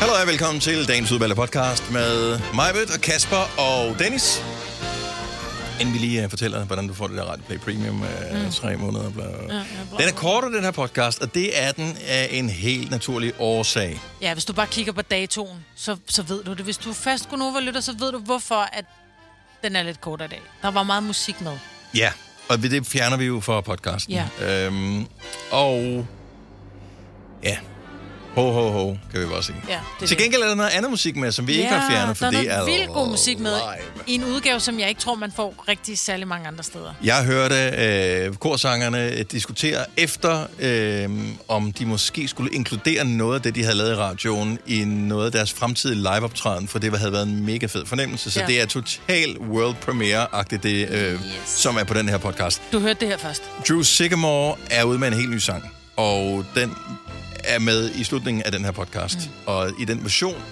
Hallo og velkommen til dagens udvalgte podcast med Majbet og Kasper og Dennis. Inden vi lige uh, fortæller, hvordan du får det der Radio Play Premium uh, mm. tre måneder. Bla. Ja, ja, den er kortere, den her podcast, og det er den af en helt naturlig årsag. Ja, hvis du bare kigger på datoen, så, så ved du det. Hvis du er fast Gunova-lytter, så ved du, hvorfor at den er lidt kortere i dag. Der var meget musik med. Ja, og det fjerner vi jo fra podcasten. Ja. Øhm, og ja, ho, ho, ho, kan vi bare sige. Ja, det Til det. gengæld er der noget andet musik med, som vi ikke har fjernet, for der er det er vildt god musik med live. i en udgave, som jeg ikke tror, man får rigtig særlig mange andre steder. Jeg hørte øh, korsangerne diskutere efter, øh, om de måske skulle inkludere noget af det, de havde lavet i radioen, i noget af deres fremtidige liveoptræden, for det havde været en mega fed fornemmelse. Så Ja. det er total world premiere-agtigt, det, øh, yes. som er på den her podcast. Du hørte det her først. Drew Sigamore er ude med en helt ny sang, og den er med i slutningen af den her podcast. Mm. Og i den version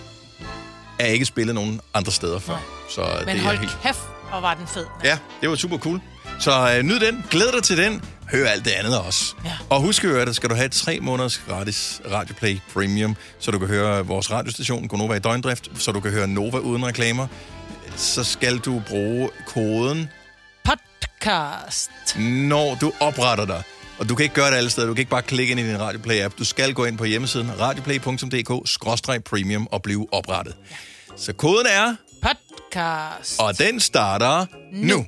er ikke spillet nogen andre steder før. Nej. Så Men det er hold helt... kæft, og var den fed. Ja, det var super cool. Så øh, nyd den, glæd dig til den, hør alt det andet også. Ja. Og husk at høre, der skal du have tre måneders gratis Radioplay Premium, så du kan høre vores radiostation Gonova i døgndrift, så du kan høre Nova uden reklamer. Så skal du bruge koden, Podcast. når du opretter dig. Og du kan ikke gøre det alle steder. Du kan ikke bare klikke ind i din Radioplay-app. Du skal gå ind på hjemmesiden radioplay.dk-premium og blive oprettet. Så koden er, Podcast. og den starter nu. nu.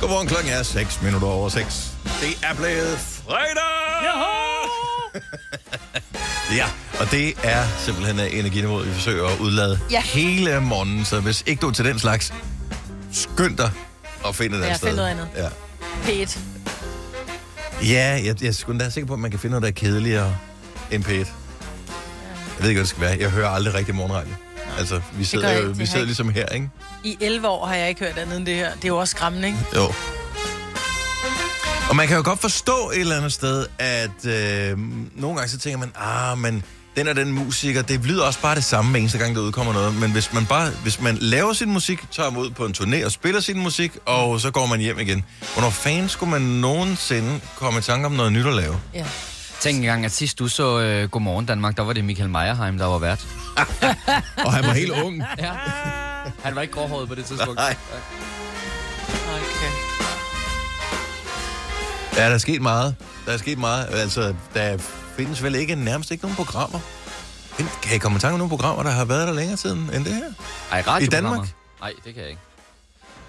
Godmorgen, klokken er 6 minutter over 6. Det er blevet fredag! Ja, og det er simpelthen energiniveauet, vi forsøger at udlade Ja. hele morgenen. Så hvis ikke du er til den slags, skynd dig og find et andet Ja, sted. find noget andet. Ja, P1. ja jeg, jeg er sgu da sikker på, at man kan finde noget, der er kedeligere end P1. Jeg ved ikke, hvad det skal være. Jeg hører aldrig rigtig morgenradio. Altså, vi sidder, jo, ikke. vi sidder jeg ligesom her, ikke? I 11 år har jeg ikke hørt andet end det her. Det er jo også skræmmende, ikke? Jo. Og man kan jo godt forstå et eller andet sted, at øh, nogle gange så tænker man, ah, men den og den musiker, det lyder også bare det samme hver eneste gang, der udkommer noget. Men hvis man bare, hvis man laver sin musik, tager mod på en turné og spiller sin musik, og så går man hjem igen. Hvornår fanden skulle man nogensinde komme i tanke om noget nyt at lave? Ja. Tænk engang, at sidst du så uh, Godmorgen Danmark, der var det Michael Meyerheim, der var vært. Og han var helt ung. Ja. Han var ikke gråhåret på det tidspunkt. Nej. Okay. Ja, der er sket meget. Der er sket meget. Altså, der findes vel ikke nærmest ikke nogen programmer. Kan I komme i tanke om nogle programmer, der har været der længere tid end det her? Ej, I Danmark? Nej, det kan jeg ikke.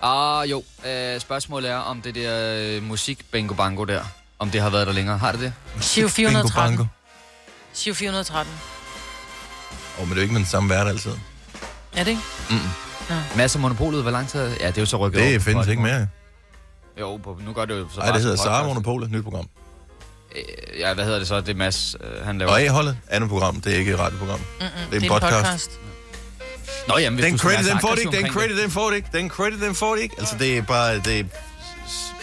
Ah, jo. Uh, spørgsmålet er, om det der uh, musik bingo bango der, om det har været der længere. Har det det? Bingo 413. bango. Giro 413. Åh, oh, men det er jo ikke med den samme vært altid. Er det ikke? Masser af monopolet, hvor lang tid? Ja, det er jo så rykket Det over findes ikke mere. Jo, på, nu gør det jo så Nej, bare det hedder Sara. Monopolet, nyt program. Øh, Ja, hvad hedder det så? Det er Mads, øh, han laver. Og A-holdet, andet program, det er ikke et radioprogram. Mm-mm, Det er en podcast. Nå, jamen, hvis Den credit, den får det ikke, den credit, den får det ikke, den credit, den får det ikke. Altså, det er bare, det er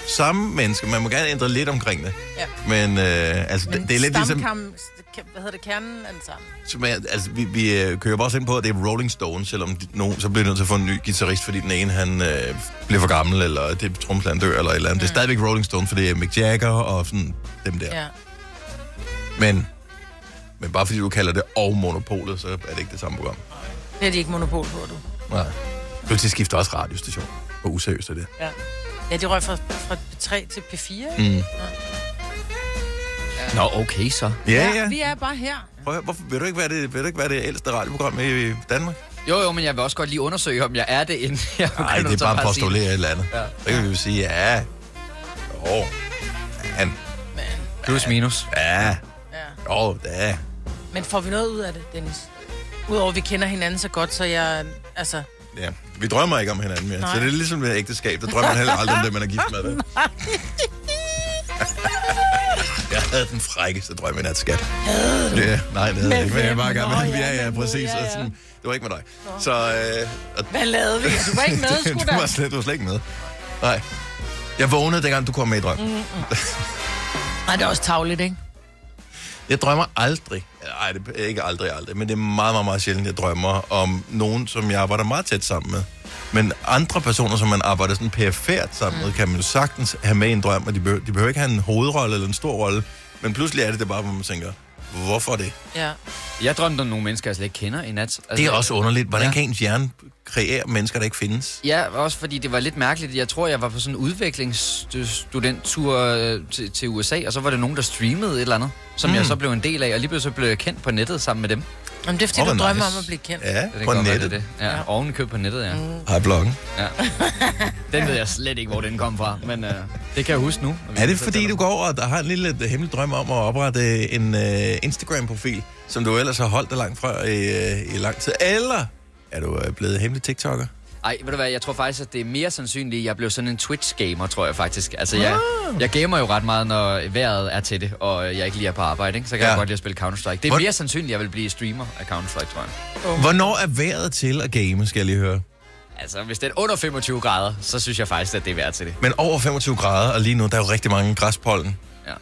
samme mennesker. Man må gerne ændre lidt omkring det. Ja. Men, øh, altså, det, det er lidt ligesom... Hvad hedder det, kernen er den samme. Som er, altså, vi, vi øh, kører bare også ind på, at det er Rolling Stones, selvom de, nogen, så bliver nødt til at få en ny guitarist, fordi den ene, han øh, bliver for gammel, eller det tromslæren dør, eller et eller andet. Det er stadigvæk Rolling Stones, for det er Mick Jagger og sådan dem der. Ja. Men, men bare fordi du kalder det og monopolet, så er det ikke det samme program. Det er de ikke monopol på, du. Nej. Pludselig skifter også radiostation. Hvor useriøst er det? Ja. Ja, de røg fra, fra P3 til P4, ikke? Mm. Nå, okay så. Ja, ja. Vi er bare her. Prøv, hvorfor, vil, du ikke være det, vil du ikke være det ældste radioprogram i Danmark? Jo, jo, men jeg vil også godt lige undersøge, om jeg er det, inden jeg Nej, det er bare at postulere et eller andet. Ja. Så kan vi jo sige, ja. Jo. Men, Plus minus. ja. Ja. Jo, da. Men får vi noget ud af det, Dennis? Udover at vi kender hinanden så godt, så jeg... Altså, Ja. Vi drømmer ikke om hinanden mere. Nej. Så det er ligesom med ægteskab. Der drømmer man heller aldrig om det, man er gift med. Jeg havde den frækkeste drøm i nat, skat. Du? Ja, nej, det havde jeg ikke, men jeg bare gerne Nå, ja, Ja, præcis. Ja, ja. Sådan, det var ikke med dig. Så, øh, og, hvad lavede vi? Du var ikke med, sgu du, da. var slet, du var slet ikke med. Nej. Jeg vågnede, dengang du kom med i drømmen. Mm. Nej, det er også tavligt, ikke? Jeg drømmer aldrig, nej, det er ikke aldrig, aldrig, men det er meget, meget, meget sjældent, jeg drømmer om nogen, som jeg arbejder meget tæt sammen med. Men andre personer, som man arbejder sådan perifært sammen med, kan man jo sagtens have med i en drøm, og de behøver, de behøver ikke have en hovedrolle eller en stor rolle, Men pludselig er det det bare, hvor man tænker, hvorfor det? Ja. Jeg drømte om nogle mennesker, jeg slet ikke kender i nat. Altså, Det er også underligt. Hvordan Ja. kan ens hjerne kreere mennesker, der ikke findes? Ja, også fordi det var lidt mærkeligt. Jeg tror, jeg var på sådan en udviklingsstudenttur øh, til, til USA, og så var det nogen, der streamede et eller andet, som mm. jeg så blev en del af, og lige pludselig så blev jeg kendt på nettet sammen med dem. Jamen, det er fordi, Åh, du hvor drømmer nice. om at blive kendt. Ja, Det på godt nettet. Det, det. Ja, ja. oven i køb på nettet, ja. Mm. Hej, bloggen. ja. Den ved jeg slet ikke, hvor den kom fra, men øh, det kan jeg huske nu. Er det fordi, du går og der har en lille øh, hemmelig drøm om at oprette en uh, Instagram-profil, som du ellers har holdt dig langt fra i, uh, i lang tid? Eller er du uh, blevet hemmelig TikToker? Ej, ved du hvad, jeg tror faktisk, at det er mere sandsynligt, at jeg blev sådan en Twitch-gamer, tror jeg faktisk. Altså, jeg, Ah. jeg gamer jo ret meget, når vejret er til det, og jeg ikke lige er på arbejde, ikke? så kan ja. Jeg godt lide at spille Counter-Strike. Det er Hvor- mere sandsynligt, at jeg vil blive streamer af Counter-Strike, tror jeg. Hvornår er vejret til at game, skal jeg lige høre? Altså, hvis det er under 25 grader, så synes jeg faktisk, at det er værd til det. Men over 25 grader, og lige nu, der er jo rigtig mange græspollen. Ja,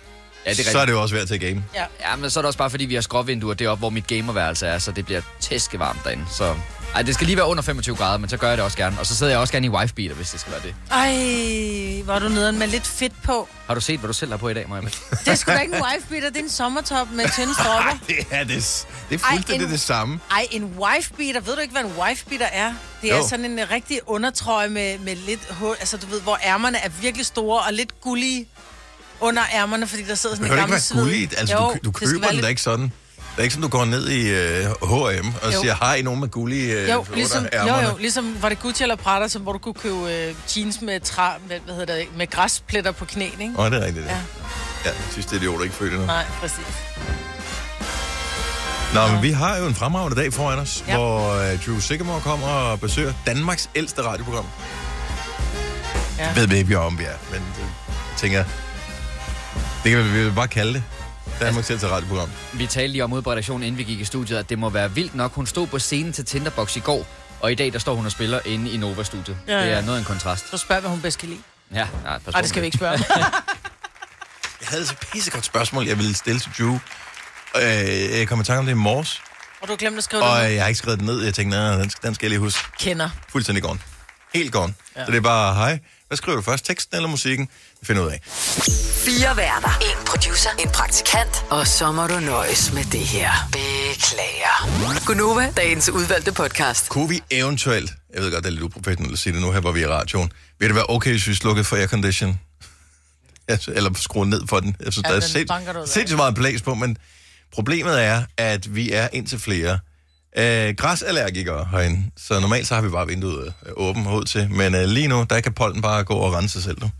ja det er så er det jo også værd til at game. Ja. Ja, men så er det også bare, fordi vi har skråvinduer deroppe, hvor mit gamerværelse er, så det bliver tæskevarmt derinde. Så ej, det skal lige være under 25 grader, men så gør jeg det også gerne. Og så sidder jeg også gerne i wife-beater, hvis det skal være det. Ej, var du nede med lidt fedt på. Har du set, hvad du selv har på i dag, Maja? Det er sgu da ikke en wife-beater, det er en sommertop med tynde stropper. Det er, det, det er Ej, fuldstændig det samme. Ej, en wife-beater, ved du ikke, hvad en wife-beater er? Det er Jo. sådan en rigtig undertrøje med, med lidt hul, altså du ved, hvor ærmerne er virkelig store og lidt gullige under ærmerne, fordi der sidder Det sådan en behøver ikke gammel være sved. gulligt. Altså, Jo, du, du det køber være den lidt- da ikke sådan. Det er ikke sådan, du går ned i uh, H&M og Jo. siger, hej, nogen med gullige uh, Jo, ligesom, jo, jo, ligesom var det Gucci eller Prada, som, hvor du kunne købe øh, jeans med, træ, med, hvad hedder det, med græspletter på knæene, ikke? Åh, det er rigtigt. Ja. Ja. ja, jeg synes, det er idioter ikke føler noget. Nej, præcis. Nå, men vi har jo en fremragende dag foran os, ja. Ja. hvor uh, Drew Sigamore kommer og besøger Danmarks ældste radioprogram. Ja. Jeg ved ikke, om vi er, men det, jeg tænker, det kan vi, vi bare kalde det. Danmarks ældste radioprogram. Vi talte lige om ude på redaktionen, inden vi gik i studiet, at det må være vildt nok. Hun stod på scenen til Tinderbox i går, og i dag der står hun og spiller inde i Nova-studiet. Ja, Det ja. er noget af en kontrast. Så spørg, hvad hun bedst kan lide. Ja, Nej, på det skal vi ikke spørge. Jeg havde så pissegodt spørgsmål, jeg ville stille til Drew. Øh, jeg kom i tanke om det i morges, Og du har glemt at skrive og det jeg har ikke skrevet den ned. Jeg tænkte, nej, den, skal- den skal jeg lige huske. Kender. Fuldstændig gone. Helt gone. Ja. Så det er bare, hej, hvad skriver du først? Teksten eller musikken? Det finder ud af. Fire værter. En producer. En praktikant. Og så må du nøjes med det her. Beklager. Gunova, dagens udvalgte podcast. Kunne vi eventuelt, jeg ved godt, det er lidt uprofessionelt at sige det nu her, hvor vi er i radioen, vil det være okay, hvis vi slukkede for aircondition? Altså, eller skruer ned for den. Jeg synes, Ja, der er sindssygt meget blæs på, men problemet er, at vi er indtil flere øh, græsallergikere herinde. Så normalt så har vi bare vinduet øh, åbent ud til. Men øh, lige nu, der kan pollen bare gå og rense sig selv nu.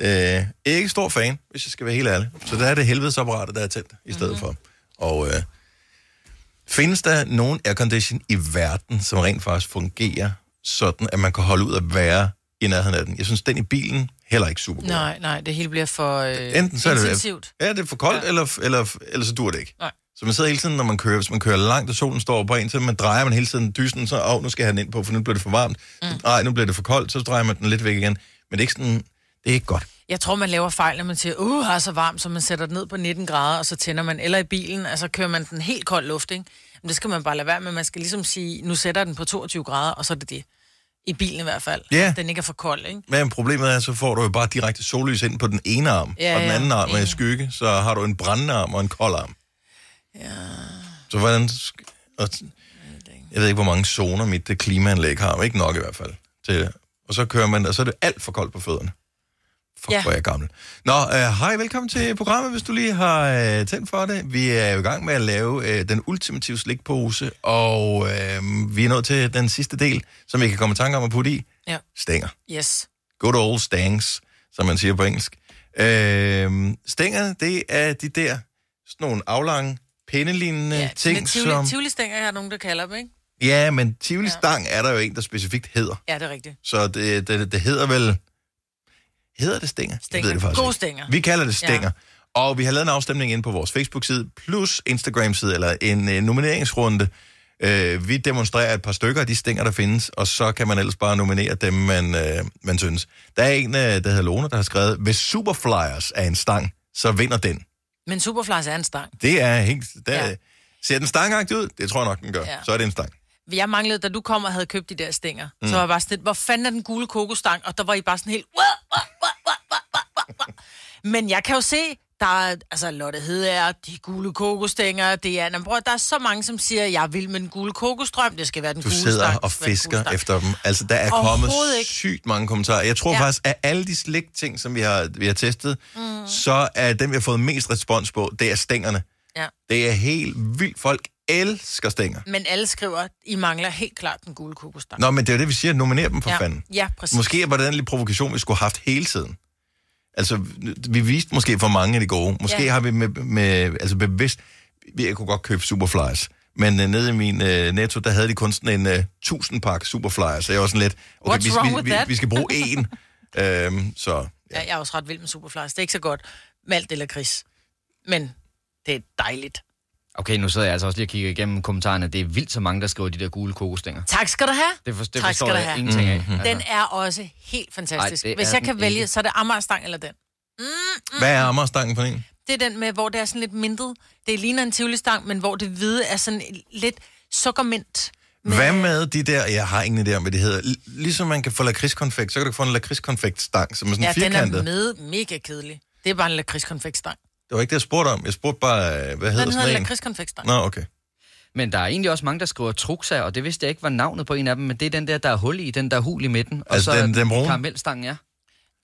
Ja. Øh, ikke stor fan, hvis jeg skal være helt ærlig. Så der er det helvedesapparatet, der er tændt i stedet Mhm. mm-hmm. for. Og øh, findes der nogen aircondition i verden, som rent faktisk fungerer sådan, at man kan holde ud at være i nærheden af den? Jeg synes, den i bilen heller ikke super god. Nej, nej, det hele bliver for øh, Enten så er det, intensivt. ja, det er for koldt, ja. eller, eller, eller så dur det ikke. Nej. Så man sidder hele tiden, når man kører, hvis man kører langt, og solen står på en, så man drejer man hele tiden dysen, så åh, nu skal jeg have den ind på, for nu bliver det for varmt. Mm. Nej, nu bliver det for koldt, så drejer man den lidt væk igen. Men det er ikke sådan, det er ikke godt. Jeg tror, man laver fejl, når man siger, uh, har så varmt, så man sætter den ned på 19 grader, og så tænder man, eller i bilen, altså kører man den helt kold luft, ikke? Men det skal man bare lade være med. Man skal ligesom sige, nu sætter den på 22 grader, og så er det det. I bilen i hvert fald. Ja. Den ikke er for kold, ikke? Men problemet er, så får du jo bare direkte sollys ind på den ene arm, Ja, og den ja, anden arm er i skygge, så har du en brændende arm og en kold arm. Ja. Så hvordan... Og, jeg ved ikke, hvor mange zoner mit det klimaanlæg har, men ikke nok i hvert fald. Til, og så kører man, og så er det alt for koldt på fødderne. Fuck, ja. Hvor er jeg gammel. Nå, øh, hej, velkommen til programmet, hvis du lige har øh, tændt for det. Vi er jo i gang med at lave øh, den ultimative slikpose, og øh, vi er nået til den sidste del, som vi kan komme i tanke om at putte i. Ja. Stænger. Yes. Good old stangs, som man siger på engelsk. Øh, stænger, det er de der, sådan nogle aflange, pindelignende Ja, ting, tivoli, som... Tivoli-stænger er nogen, der kalder dem, ikke? Ja, men Tivoli Stang er der jo en, der specifikt hedder. Ja, det er rigtigt. Så det, det, det hedder vel... Hedder det stænger? Jeg Stænger. ved det faktisk Gode ikke. stænger. Vi kalder det stænger. Ja. Og vi har lavet en afstemning ind på vores Facebook-side, plus Instagram-side, eller en øh, nomineringsrunde. Øh, vi demonstrerer et par stykker af de stænger, der findes, og så kan man ellers bare nominere dem, man, øh, man synes. Der er en, øh, der hedder Lone, der har skrevet, hvis Superflyers er en stang, så vinder den. Men Superflies er en stang. Det er helt... Der, ja. Ser den stangagtig ud? Det tror jeg nok, den gør. Ja. Så er det en stang. Jeg manglede, da du kom og havde købt de der stænger, mm. så var jeg bare sådan, lidt, hvor fanden er den gule kokosstang? Og der var I bare sådan helt... "Wah, wah, wah, wah, wah, wah, wah, wah." Men jeg kan jo se, Der er, altså, Lotte Hedager, de gule kokosstænger, det er, bror, der er så mange, som siger, jeg vil med den gule kokosstrøm, det skal være den Du gule sidder stang, og fisker efter dem. Altså, der er kommet ikke. sygt mange kommentarer. Jeg tror ja. Faktisk, at alle de slik-ting, som vi har, vi har testet, mm. så er dem, vi har fået mest respons på, det er stængerne. Ja. Det er helt vildt. Folk elsker stænger. Men alle skriver, I mangler helt klart den gule kokosstang. Nå, men det er jo det, vi siger. Nominer dem for ja. fanden. Ja, præcis. Måske var det den lille provokation, vi skulle have haft hele tiden. Altså, vi viste måske for mange af de gode. Måske ja. Ja. har vi med, med, altså bevidst... Jeg kunne godt købe Superflies, men uh, nede i min uh, netto, der havde de kun sådan en uh, 1000 pakke Superflies, så jeg var sådan lidt... Okay, What's vi, vi, vi, vi skal bruge én. øhm, så Ja, jeg er også ret vild med Superflies. Det er ikke så godt med alt eller gris. Men det er dejligt. Okay, nu sidder jeg altså også lige og kigger igennem kommentarerne. Det er vildt så mange, der skriver de der gule kokosstænger. Tak skal du have. Det, for, det Tak forstår skal jeg have. ingenting af. Mhm. Altså. Den er også helt fantastisk. Ej, Hvis jeg den kan vælge, ikke. så er det Amagerstang eller den. hvad er Amagerstangen for en? Det er den med, hvor det er sådan lidt mintet. Det ligner en tivoli-stang, men hvor det hvide er sådan lidt sukkermint. Hvad med de der, jeg har ingen idé om, hvad de hedder. L- ligesom man kan få lakridskonfekt, så kan du få en lakridskonfektstang, som er sådan Ja, den firkantet. er med mega kedelig. Det er bare en lakridskonfektstang. Det var ikke det, jeg spurgte om. Jeg spurgte bare, øh, hvad hedder Den hedder sådan en? lakridskonfektstang. Nå, okay. Men der er egentlig også mange, der skriver truxa, og det vidste jeg ikke var navnet på en af dem, men det er den der, der er hul i, den der er hul i midten. Og Altså så den- den brune? Karamelstangen, ja.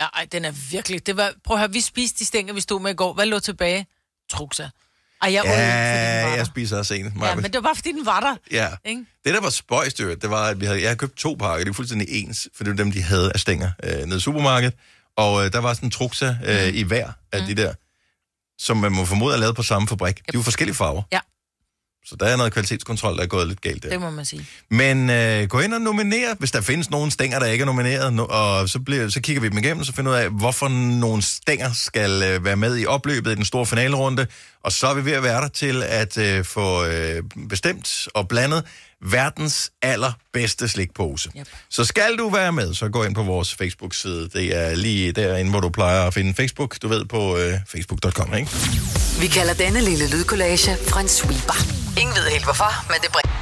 Ja, ej, den er virkelig... Det var, prøv at høre, vi spiste de stænger, vi stod med i går. Hvad lå tilbage? Truksa. Ej, jeg åd ikke, fordi den Ja, var jeg der. spiser også en. Ja, men det var bare, fordi den var der. Ja. Ikke? Det, der var spøjst, det var- det var, at vi havde, jeg havde købt to pakker, de var fuldstændig ens, for det var dem, de havde af stænger øh, nede i supermarkedet. Og øh, der var sådan en truxa øh, Mm. i hver af de der, som man må formode er lavet på samme fabrik. De er jo forskellige farver. Ja. Så der er noget kvalitetskontrol, der er gået lidt galt der. Det må man sige. Men øh, gå ind og nominer, hvis der findes nogle stænger, der ikke er nomineret, no- og så, bliver, så kigger vi dem igennem, og så finder ud af, hvorfor nogle stænger skal øh, være med i opløbet i den store finalrunde, og så er vi ved at være der til at øh, få øh, bestemt og blandet verdens allerbedste slikpose. Yep. Så skal du være med, så gå ind på vores Facebook-side. Det er lige derinde, hvor du plejer at finde Facebook. Du ved på øh, facebook.com, ikke? Vi kalder denne lille lydkollage Frans sweeper. Ingen ved helt hvorfor, men det bringer...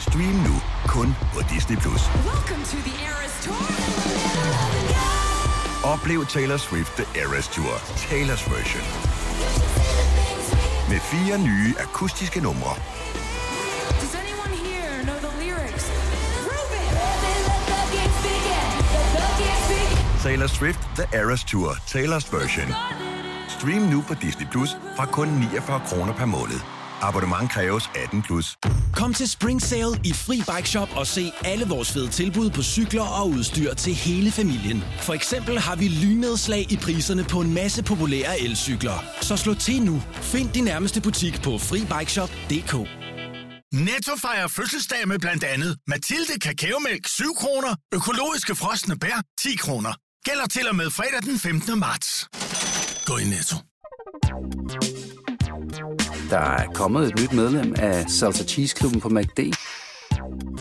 Stream nu kun på Disney+. Plus. Oplev Taylor Swift The Eras Tour, Taylor's version. Med fire nye akustiske numre. Taylor Swift The Eras Tour, Taylor's version. Stream nu på Disney Plus fra kun 49 kroner per måned. Abonnement kræves 18 plus. Kom til Spring Sale i Fri Bike Shop og se alle vores fede tilbud på cykler og udstyr til hele familien. For eksempel har vi lynedslag i priserne på en masse populære elcykler. Så slå til nu. Find din nærmeste butik på FriBikeShop.dk. Netto fejrer fødselsdag med blandt andet Mathilde Kakaomælk 7 kroner, økologiske frosne bær 10 kroner. Gælder til og med fredag den 15. marts. Gå i Netto. Der er kommet et nyt medlem af Salsa Cheese Klubben på MACD.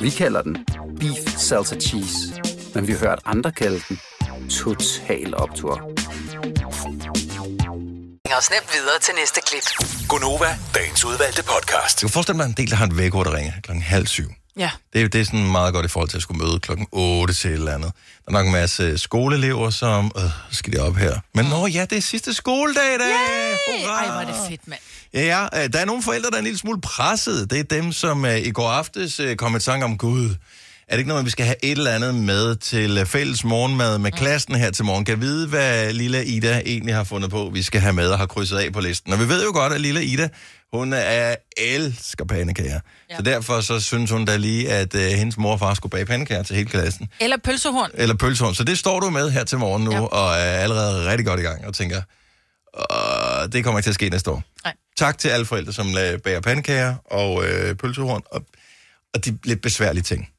Vi kalder den Beef Salsa Cheese, men vi har hørt andre kalde den Total Optor. os nemt videre til næste klip. Gonova, dagens udvalgte podcast. Du kan forestille dig en del, der har et vækord, der ringer klokken halv syv. Ja. Det, er- det er sådan meget godt i forhold til at skulle møde klokken 8 til et eller andet. Der er nok en masse skoleelever, som øh, skal de op her. Men nå ja, det er sidste skoledag i dag. Hurra! Ej, hvor er det fedt, mand. Ja, øh, der er nogle forældre, der er en lille smule presset. Det er dem, som øh, i går aftes øh, kom i tanke om, Gud, er det ikke noget, vi skal have et eller andet med til øh, fælles morgenmad med klassen her til morgen? Kan vide, hvad lille Ida egentlig har fundet på, vi skal have med og har krydset af på listen? Og vi ved jo godt, at lille Ida, hun er elsker pandekager. Ja. Så derfor så synes hun da lige, at øh, hendes mor og far skulle bage pandekager til hele klassen. Eller pølsehorn. Eller pølsehorn. Så det står du med her til morgen nu, ja. Og er allerede rigtig godt i gang, og tænker, øh, det kommer ikke til at ske næste år. Nej. Tak til alle forældre, som la- bager pandekager og øh, pølsehorn, og, og de lidt besværlige ting.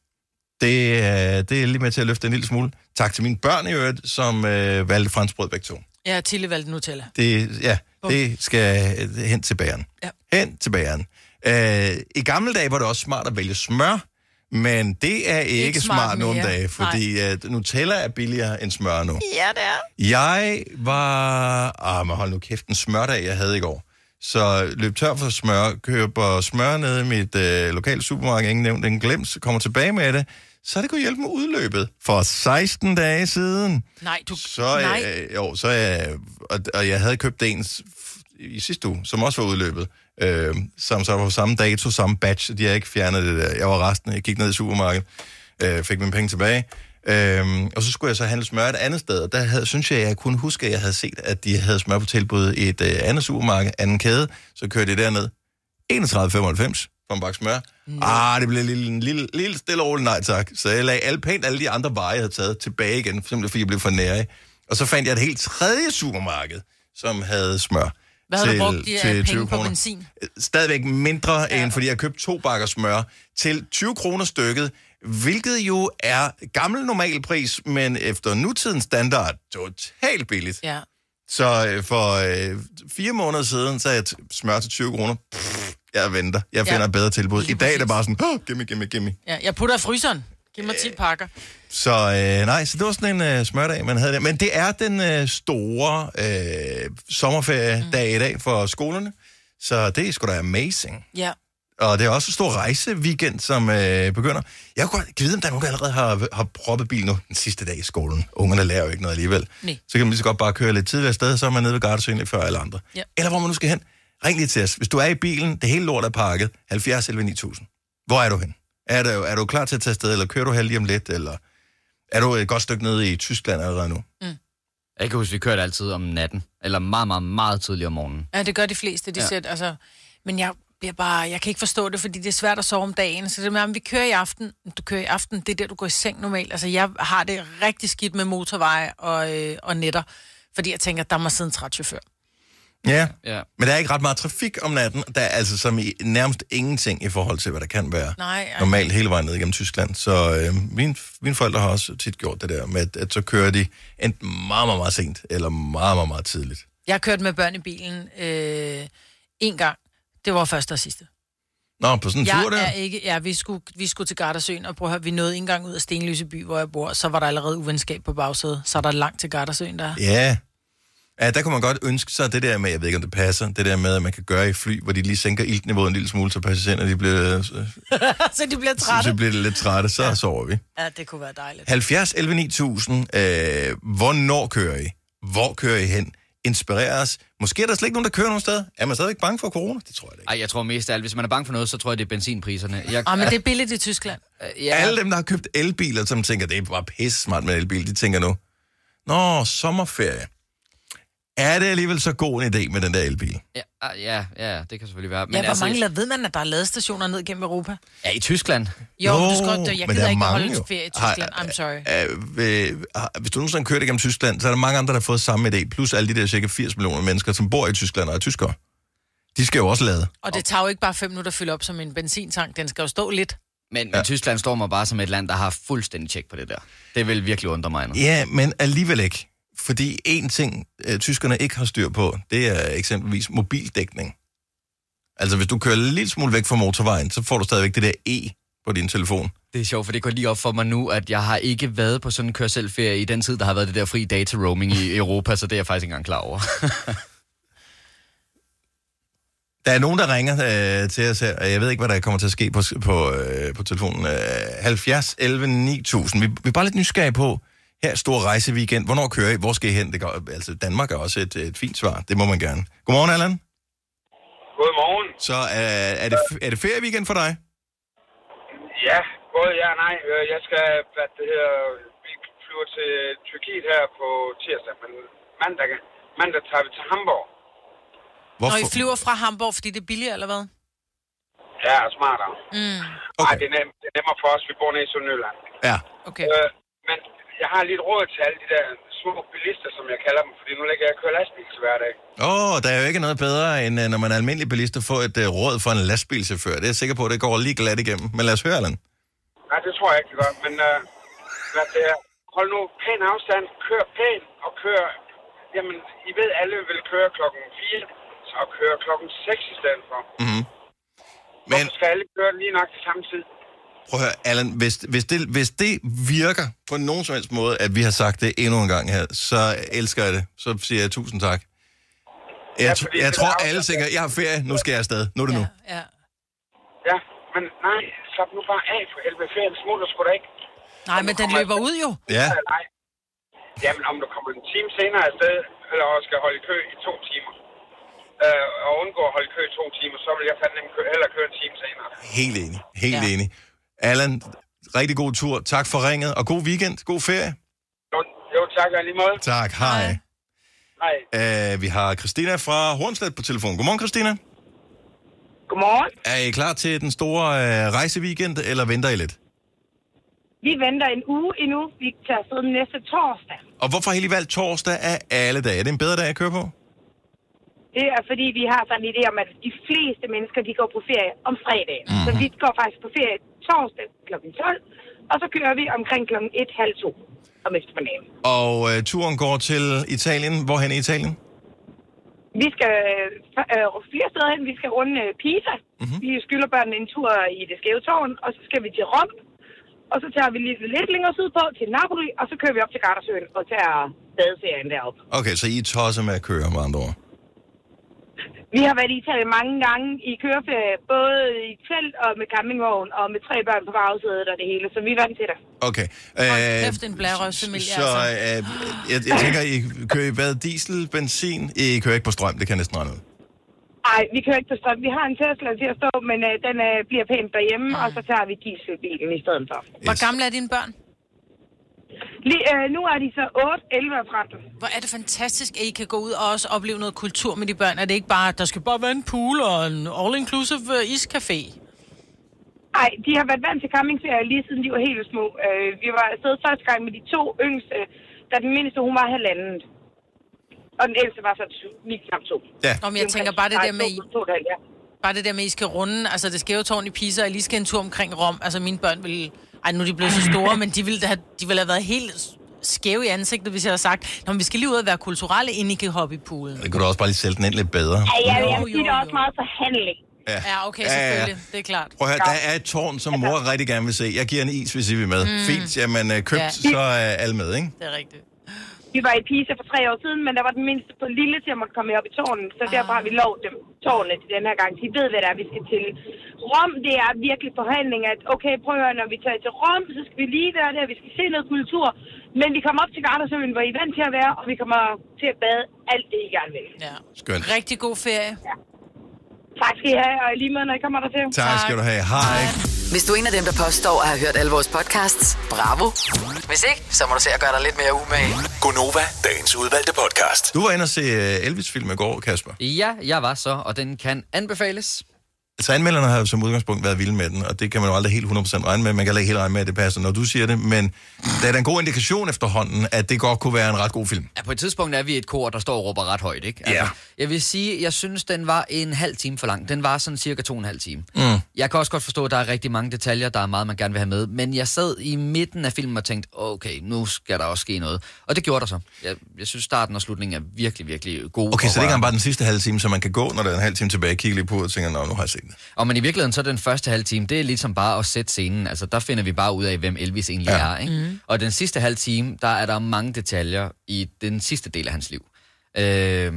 Det, øh, det er lige med til at løfte en lille smule. Tak til mine børn i øvrigt, som øh, valgte franskbrød begge to. Jeg har Tille valgt Nutella. Det, ja, det skal øh, hen til bageren. Ja. Hen til bageren. Øh, I gamle dage var det også smart at vælge smør, men det er ikke, ikke smart, smart nogle mere. dage, fordi øh, Nutella er billigere end smør nu. Ja, det er. Jeg var... Ah, men hold nu kæft, en smørdag, jeg havde i går. Så løb tør for smør, køber smør ned i mit øh, lokale supermarked, ingen nævnt, den glemt, kommer tilbage med det, så det kunne hjælpe med udløbet for 16 dage siden. Nej, du... Så, nej. øh, jo, så øh, og, og jeg havde købt en i sidste uge, som også var udløbet, øh, som så var på samme dato, samme batch, de har ikke fjernet det der. Jeg var resten, jeg gik ned i supermarkedet, øh, fik mine penge tilbage, øh, og så skulle jeg så handle smør et andet sted, og der havde, synes jeg, jeg kunne huske, at jeg havde set, at de havde smør på tilbud i et øh, andet supermarked, anden kæde, så kørte jeg derned. 31,95 for en bakke smør. Mm. Ah, det blev en lille, en lille, lille stille og roligt nej tak. Så jeg lagde alle, pænt alle de andre varer, jeg havde taget tilbage igen, simpelthen fordi jeg blev for nære. Og så fandt jeg et helt tredje supermarked, som havde smør. Hvad havde til, du brugt de til øh, 20 penge på kroner. benzin? Stadigvæk mindre ja. end, fordi jeg købte to bakker smør til 20 kroner stykket, hvilket jo er gammel normalpris, men efter nutidens standard totalt billigt. Ja. Så øh, for øh, fire måneder siden, så jeg smør til 20 kroner. Pff, jeg venter. Jeg finder Ja. et bedre tilbud. I dag er det bare sådan, oh, gimme, gimme, gimme. ja. Jeg putter i fryseren. Giv mig 10 pakker. Så øh, nej, så det var sådan en øh, smørdag, man havde der. Men det er den øh, store øh, sommerferiedag i dag for skolerne. Så det er sgu da amazing. Ja. Og det er også en stor rejseweekend, som øh, begynder. Jeg kunne godt vide, om der er nogen, der allerede har, har proppet bil nu den sidste dag i skolen. Ungerne lærer jo ikke noget alligevel. Nej. Så kan man lige så godt bare køre lidt tidligere afsted, så er man nede ved Gardasøen lidt før alle andre. Ja. Eller hvor man nu skal hen. Ring lige til os. Hvis du er i bilen, det hele lort er pakket, 70 11 9000. Hvor er du hen? Er du, er du klar til at tage afsted, eller kører du her lige om lidt, eller er du et godt stykke nede i Tyskland allerede nu? Jeg kan huske, vi kørte altid om natten. Eller meget, meget, meget tidligt om morgenen. Ja, det gør de fleste, de Ja. ja. sæt, altså... Men jeg bliver bare... Jeg kan ikke forstå det, fordi det er svært at sove om dagen. Så det med, om vi kører i aften... Du kører i aften, det er der, du går i seng normalt. Altså, jeg har det rigtig skidt med motorveje og, øh, og netter. Fordi jeg tænker, der må sidde en træt chauffør. Ja. Ja. Men der er ikke ret meget trafik om natten. Der er altså som i nærmest ingenting i forhold til, hvad der kan være Nej, ej. normalt hele vejen ned igennem Tyskland. Så øh, mine, mine forældre har også tit gjort det der med, at, at så kører de enten meget, meget, meget sent, eller meget, meget, meget tidligt. Jeg har kørt med børn i bilen øh, en gang. Det var første og sidste. Nå, på sådan en Jeg tur der? er ikke... Ja, vi skulle, vi skulle til Gardasøen, og prøv at høre, vi nåede ikke engang ud af Stenløse by, hvor jeg bor. Så var der allerede uvenskab på bagsædet. Så er der langt til Gardasøen der. Ja. Ja, der kunne man godt ønske sig det der med, jeg ved ikke, om det passer, det der med, at man kan gøre i fly, hvor de lige sænker iltniveauet en lille smule, så passagererne de bliver, øh, så de bliver så, trætte. så bliver det lidt trætte, så ja. sover vi. Ja, det kunne være dejligt. 70 11 9000. Øh, hvornår kører I? Hvor kører I hen? Inspirer os. Måske er der slet ikke nogen, der kører nogen sted. Er man stadigvæk bange for corona? Det tror jeg da ikke. Ej, jeg tror mest af alt, hvis man er bange for noget, så tror jeg, det er benzinpriserne. Jeg, Ah, men det er billigt i Tyskland. ja, Alle dem, der har købt elbiler, som tænker, det er bare pisse smart med elbil, de tænker nu, Nå, sommerferie. Er det alligevel så god en idé med den der elbil? ja, ah, ja, ja, det kan selvfølgelig være. Men ja, hvor altså, mange ved man, at der er ladestationer ned gennem Europa? Ja, i Tyskland. Jo, Jo, du skal godt, jeg men der gider er ikke mange holde jo. ferie i Har- Tyskland. I'm sorry. Øh, har- hvis du nogensinde kører igennem Tyskland, så er der mange andre, der har fået samme idé, plus alle de der cirka 80 millioner mennesker, som bor i Tyskland og er tyskere. De skal jo også lade. Og det tager jo ikke bare fem minutter at fylde op som en benzintank. Den skal jo stå lidt. Men, men Tyskland står mig bare som et land, der har fuldstændig tjek på det der. Det vil virkelig undre mig. Nu. Ja, men alligevel ikke. Fordi en ting, øh, tyskerne ikke har styr på, det er eksempelvis mobildækning. Altså, hvis du kører en lille smule væk fra motorvejen, så får du stadigvæk det der E på din telefon. Det er sjovt, for det går lige op for mig nu, at jeg har ikke været på sådan en kørselferie i den tid, der har været det der fri data roaming i Europa, så det er jeg faktisk ikke engang klar over. Der er nogen, der ringer øh, til os her, og jeg ved ikke, hvad der kommer til at ske på, på, øh, på telefonen. Øh, 70 11 9000. Vi, vi er bare lidt nysgerrige på, her stor rejseweekend. Hvornår kører I? Hvor skal I hen? Det går, altså, Danmark er også et, et fint svar. Det må man gerne. Godmorgen, Allan. Godmorgen. Så øh, er, det, er det ferieweekend for dig? Ja, både ja og nej. Øh, Jeg skal, hvad det her, vi flyver til Tyrkiet her på tirsdag, men mandag, mandag tager vi til Hamburg. Hvorfor? Og I flyver fra Hamburg, fordi det er billigere, eller hvad? Ja, smartere. Mm. Okay. Ej, det er, nem, det er nemmere for os, vi bor nede i Sønderjylland. Ja. Okay. Øh, men jeg har lidt råd til alle de der små bilister, som jeg kalder dem, fordi nu lægger jeg og kører lastbil til hverdag. Åh, oh, der er jo ikke noget bedre, end øh, når man er almindelig bilist at få et uh, råd for en lastbilchauffør. Det er jeg sikker på, at det går lige glat igennem. Men lad os høre, Allan. Nej, det tror jeg ikke, det gør. Men øh, hvad det er, hold nu pæn afstand, kør pænt og kør... Jamen, I ved, alle vil køre klokken 4, så kør klokken 6 i stedet for. Mm-hmm. Men... Hvorfor skal alle køre lige nok til samme tid? Prøv at høre, Allan, hvis, hvis, det, hvis det virker på nogen som helst måde, at vi har sagt det endnu en gang her, så elsker jeg det. Så siger jeg tusind tak. Jeg, Ja, ja, fordi jeg det tror, er alle tænker, jeg har ferie, nu skal jeg afsted. Nu er det nu. Ja. Ja, men nej, slap nu bare af for helvede. Ferien smutter sgu da ikke. Nej, men den løber ud jo. Ja. Nej. Jamen, om du kommer en time senere afsted, eller også skal holde kø i to timer, øh, og undgå at holde kø i to timer, så vil jeg fandme hellere køre en time senere. Helt enig. Helt ja. enig. Allan, rigtig god tur. Tak for ringet, og god weekend. God ferie. Jo, jo tak og lige måde. Tak. Hej. Hej. Uh, vi har Christina fra Hornslet på telefon. Godmorgen, Christina. Godmorgen. Er I klar til den store uh, rejseweekend, eller venter I lidt? Vi venter en uge endnu. Vi tager afsted næste torsdag. Og hvorfor har I valgt torsdag af alle dage? Er det en bedre dag at køre på? Det er fordi, vi har sådan en idé om, at de fleste mennesker, de går på ferie om fredagen. Mm-hmm. Så vi går faktisk på ferie torsdag kl. 12, og så kører vi omkring kl. 1, halv 2 om eftermiddagen. Og uh, turen går til Italien. Hvorhen i Italien? Vi skal øh, flere steder hen. Vi skal runde øh, Pisa. Mm-hmm. Vi skylder børnene en tur i det skæve tårn, og så skal vi til Rom. Og så tager vi lidt, lidt længere sydpå til Napoli, og så kører vi op til Gardasøen og tager badeserien deroppe. Okay, så I er tosset med at køre, med andre ord. Vi har været i Italien mange gange i køreferie, både i telt og med campingvogn, og med tre børn på bagsædet og det hele, så vi er vant til det. Okay. Kæft, en blærerøvsfamilie, Så altså. øh, jeg, jeg tænker, I kører I hvad? Diesel, benzin? I kører ikke på strøm, det kan jeg næsten regne ud. Nej, vi kører ikke på strøm. Vi har en Tesla til at stå, men øh, den øh, bliver pænt derhjemme, og så tager vi dieselbilen i stedet for. Hvor gamle er dine børn? Lige, øh, nu er de så 8, 11 og 13. Hvor er det fantastisk, at I kan gå ud og også opleve noget kultur med de børn. Er det ikke bare, der skal bare være en pool og en all-inclusive øh, iscafé? Nej, de har været vant til campingferie lige siden de var helt små. Øh, vi var afsted første gang med de to yngste, da den mindste hun var halvandet. Og den ældste var så to- lige knap to. Ja. Nå, men jeg tænker bare det der med, I, To, to, to, ja. bare det der med, at I skal runde, altså det skæve tårn i Pisa, og lige skal en tur omkring Rom. Altså mine børn vil, ej nu er de blevet så store, men de ville, have, de ville have været helt skæve i ansigtet, hvis jeg havde sagt, Nå, men vi skal lige ud og være kulturelle, inden I kan hoppe i poolen. Det kunne du også bare lige sælge den ind lidt bedre. Ja, jeg, jeg vil sige, det er også meget forhandling. Ja, Ja, okay, Ja, ja, ja. selvfølgelig. Det er klart. Prøv at høre, der er et tårn, som mor rigtig gerne vil se. Jeg giver en is, hvis I vil med. Mm. Fint, jamen øh, købt, Ja. så er alle med, ikke? Det er rigtigt. Vi var i Pisa for tre år siden, men der var den mindste på lille til at måtte komme op i tårnen, så derfor har vi lov dem tårne til den her gang. De ved, hvad det er, vi skal til. Rom, det er virkelig forhandling, at okay, prøv at høre, når vi tager til Rom, så skal vi lige være der, vi skal se noget kultur. Men vi kommer op til Gardasøen, hvor I er vant til at være, og vi kommer til at bade alt det, I gerne vil. Ja. Skønt. Rigtig god ferie. Tak skal I have, og lige måde, når I kommer der til. Tak skal du have. Hej. Hvis du er en af dem, der påstår at have hørt alle vores podcasts, bravo. Hvis ikke, så må du se at gøre dig lidt mere umage. Gonova, dagens udvalgte podcast. Du var inde og se øh, Elvis-film i går, Kasper. Ja, jeg var så, og den kan anbefales. Altså anmelderne har jo som udgangspunkt været vilde med den, og det kan man jo aldrig helt 100% regne med. Man kan heller ikke helt regne med, at det passer, når du siger det, men der er da en god indikation efterhånden, at det godt kunne være en ret god film. Ja, på et tidspunkt er vi et kor, der står og råber ret højt, ikke? Altså, Ja. Jeg vil sige, jeg synes, den var en halv time for lang. Den var sådan cirka to og en halv time. Mm. Jeg kan også godt forstå, at der er rigtig mange detaljer, der er meget, man gerne vil have med. Men jeg sad i midten af filmen og tænkte, okay, nu skal der også ske noget. Og det gjorde der så. Jeg, jeg synes, starten og slutningen er virkelig, virkelig god. Okay, så det er ikke bare den sidste halve time, så man kan gå, når der er en halv time tilbage, kigge lige på og tænke, nu har jeg set det. Og men i virkeligheden, så er den første halve time, det er ligesom bare at sætte scenen. Altså, der finder vi bare ud af, hvem Elvis egentlig Ja. er. Ikke? Mm. Og den sidste halve time, der er der mange detaljer i den sidste del af hans liv. Øhm,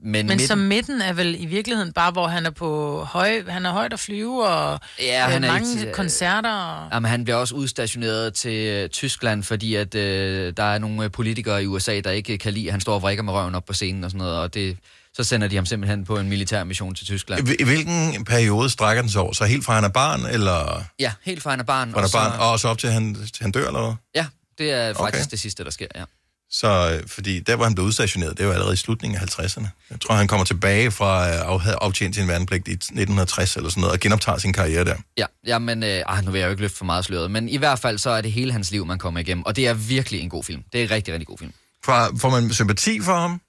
men Men midten- så midten er vel i virkeligheden bare, hvor han er på høj, han er højt at flyve, og Ja, øh, han er mange ikke- koncerter. Og... Jamen, han bliver også udstationeret til øh, Tyskland, fordi at øh, der er nogle øh, politikere i USA, der ikke kan lide, at han står og vrikker med røven op på scenen og sådan noget, og det, så sender de ham simpelthen på en militær mission til Tyskland. I, hvilken periode strækker den sig over? Så helt fra han er barn, eller Ja, helt fra han er barn. fra er så- barn, og så op til han, han dør, eller hvad? Ja, det er faktisk Okay. det sidste, der sker, ja. Så, øh, fordi der, hvor han blev udstationeret, det var allerede i slutningen af 50'erne. Jeg tror, han kommer tilbage fra at øh, have optjent sin værnepligt i 1960 eller sådan noget, og genoptager sin karriere der. Ja, ja men øh, nu vil jeg jo ikke løfte for meget sløret, men i hvert fald så er det hele hans liv, man kommer igennem, og det er virkelig en god film. Det er en rigtig, rigtig god film. Fra, får man sympati for ham?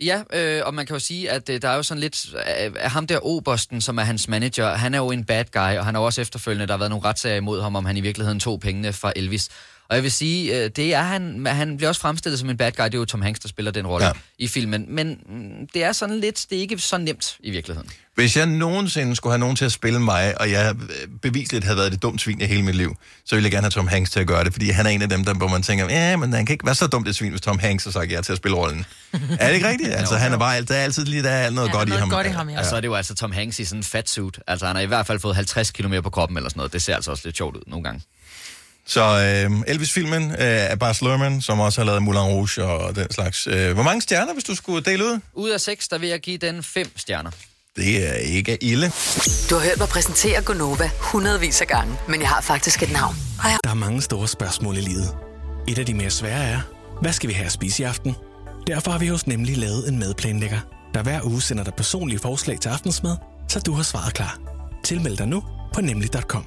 Ja, øh, og man kan jo sige, at øh, der er jo sådan lidt Øh, ham der Obersten, som er hans manager, han er jo en bad guy, og han har også efterfølgende, der har været nogle retssager imod ham, om han i virkeligheden tog pengene fra Elvis. Og jeg vil sige, øh, det er han, han bliver også fremstillet som en bad guy, det er jo Tom Hanks, der spiller den rolle Ja. i filmen, men mm, det er sådan lidt, det er ikke så nemt i virkeligheden. Hvis jeg nogensinde skulle have nogen til at spille mig, og jeg øh, bevisligt havde været det dumt svin i hele mit liv, så ville jeg gerne have Tom Hanks til at gøre det, fordi han er en af dem, der, hvor man tænker, ja, men han kan ikke være så dumt et svin, hvis Tom Hanks har sagt ja til at spille rollen. er det ikke rigtigt? Altså, han er bare, alt- der er altid lige der er noget Ja, godt i noget ham. godt i ham. Ja. Og så er det jo altså Tom Hanks i sådan en fat suit. Altså han har i hvert fald fået 50 km på kroppen eller sådan noget. Det ser altså også lidt sjovt ud nogle gange. Så øh, Elvis-filmen øh, af Baz Luhrmann, som også har lavet Moulin Rouge og den slags. Øh, hvor mange stjerner, hvis du skulle dele ud? Ud af seks, der vil jeg give den fem stjerner. Det er ikke ille. Du har hørt mig præsentere Gonova hundredvis af gange, men jeg har faktisk et navn. Og jeg... Der er mange store spørgsmål i livet. Et af de mere svære er, hvad skal vi have at spise i aften? Derfor har vi hos Nemlig lavet en madplanlægger, der hver uge sender dig personlige forslag til aftensmad, så du har svaret klar. Tilmeld dig nu på nemlig.com.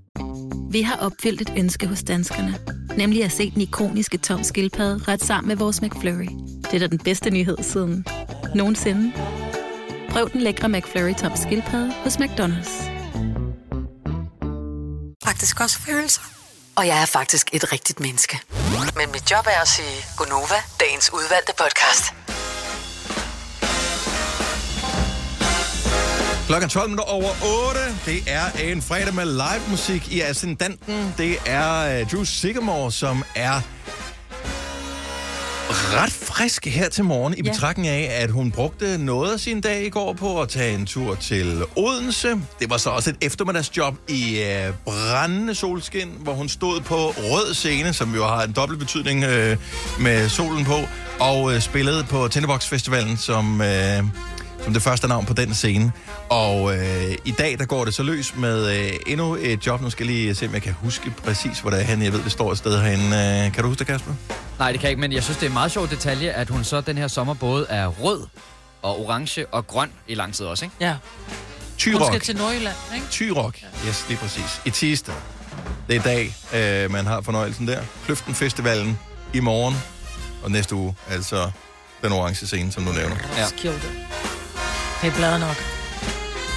Vi har opfyldt et ønske hos danskerne. Nemlig at se den ikoniske tom skildpadde ret sammen med vores McFlurry. Det er da den bedste nyhed siden nogensinde. Prøv den lækre McFlurry tom skildpadde hos McDonald's. Faktisk også følelser. Og jeg er faktisk et rigtigt menneske. Men mit job er at sige Gonova, dagens udvalgte podcast. Klokken 12 minutter over 8. Det er en fredag med live musik i Ascendanten. Det er uh, Drew Sigamore, som er ret frisk her til morgen, i Ja. betragtning af, at hun brugte noget af sin dag i går på at tage en tur til Odense. Det var så også et eftermiddagsjob i uh, brændende solskin, hvor hun stod på rød scene, som jo har en dobbelt betydning uh, med solen på, og uh, spillede på Tinderbox Festivalen som... Uh, som det første navn på den scene. Og øh, i dag, der går det så løs med øh, endnu et job. Nu skal jeg lige se, om jeg kan huske præcis, hvor det er henne. Jeg ved, det står et sted herinde. Øh, kan du huske det, Kasper? Nej, det kan jeg ikke, men jeg synes, det er en meget sjov detalje, at hun så den her sommer både er rød og orange og grøn i lang tid også, ikke? Ja. Hun Tyrok. skal til Nordjylland, ikke? Tyrok. Yes, lige præcis. I tirsdag. Det er i dag, øh, man har fornøjelsen der. Kløften Festivalen i morgen. Og næste uge, altså den orange scene, som du nævner. Ja. Det er bladet nok.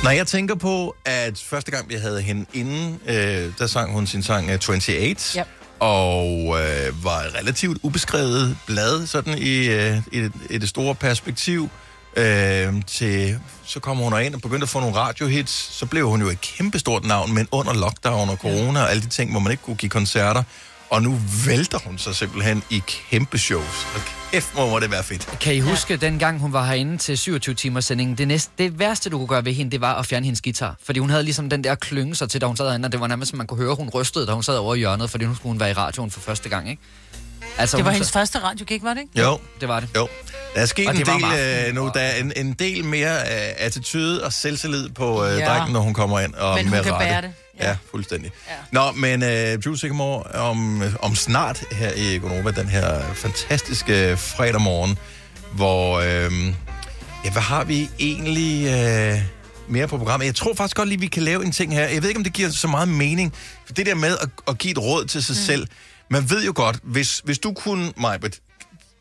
Når jeg tænker på, at første gang, vi havde hende inde, øh, der sang hun sin sang øh, 28. Ja. Og øh, var relativt ubeskrevet blad, sådan i, øh, i, det, i det store perspektiv. Øh, til, så kom hun ind og begyndte at få nogle radiohits. Så blev hun jo et kæmpestort navn, men under lockdown og corona og alle de ting, hvor man ikke kunne give koncerter. Og nu vælter hun sig simpelthen i kæmpe shows. Og kæft, hvor må det være fedt. Kan I huske, ja. dengang hun var herinde til 27 timers sendingen, det, næste, det værste, du kunne gøre ved hende, det var at fjerne hendes guitar. Fordi hun havde ligesom den der klynge sig til, da hun sad herinde, og det var nærmest, som man kunne høre, hun rystede, da hun sad over i hjørnet, fordi nu skulle hun være i radioen for første gang, ikke? Altså, Det var hendes sad- første radiogig, var det ikke? Jo. Det var det. Jo. Der er sket Og en del øh, nu. Der er en, en del mere øh, attitude og selvtillid på øh, Ja. ja. drengen, når hun kommer ind. Og Men hun med kan rette. bære det. Ja, ja fuldstændig. Ja. Nå, men øh, Drew Sigamore om, om snart her i Gonova, den her fantastiske fredag morgen, hvor... Øh, ja, hvad har vi egentlig øh, mere på programmet? Jeg tror faktisk godt lige, vi kan lave en ting her. Jeg ved ikke, om det giver så meget mening. For det der med at, at give et råd til sig mm. selv. Man ved jo godt, hvis, hvis du kunne, Majbet,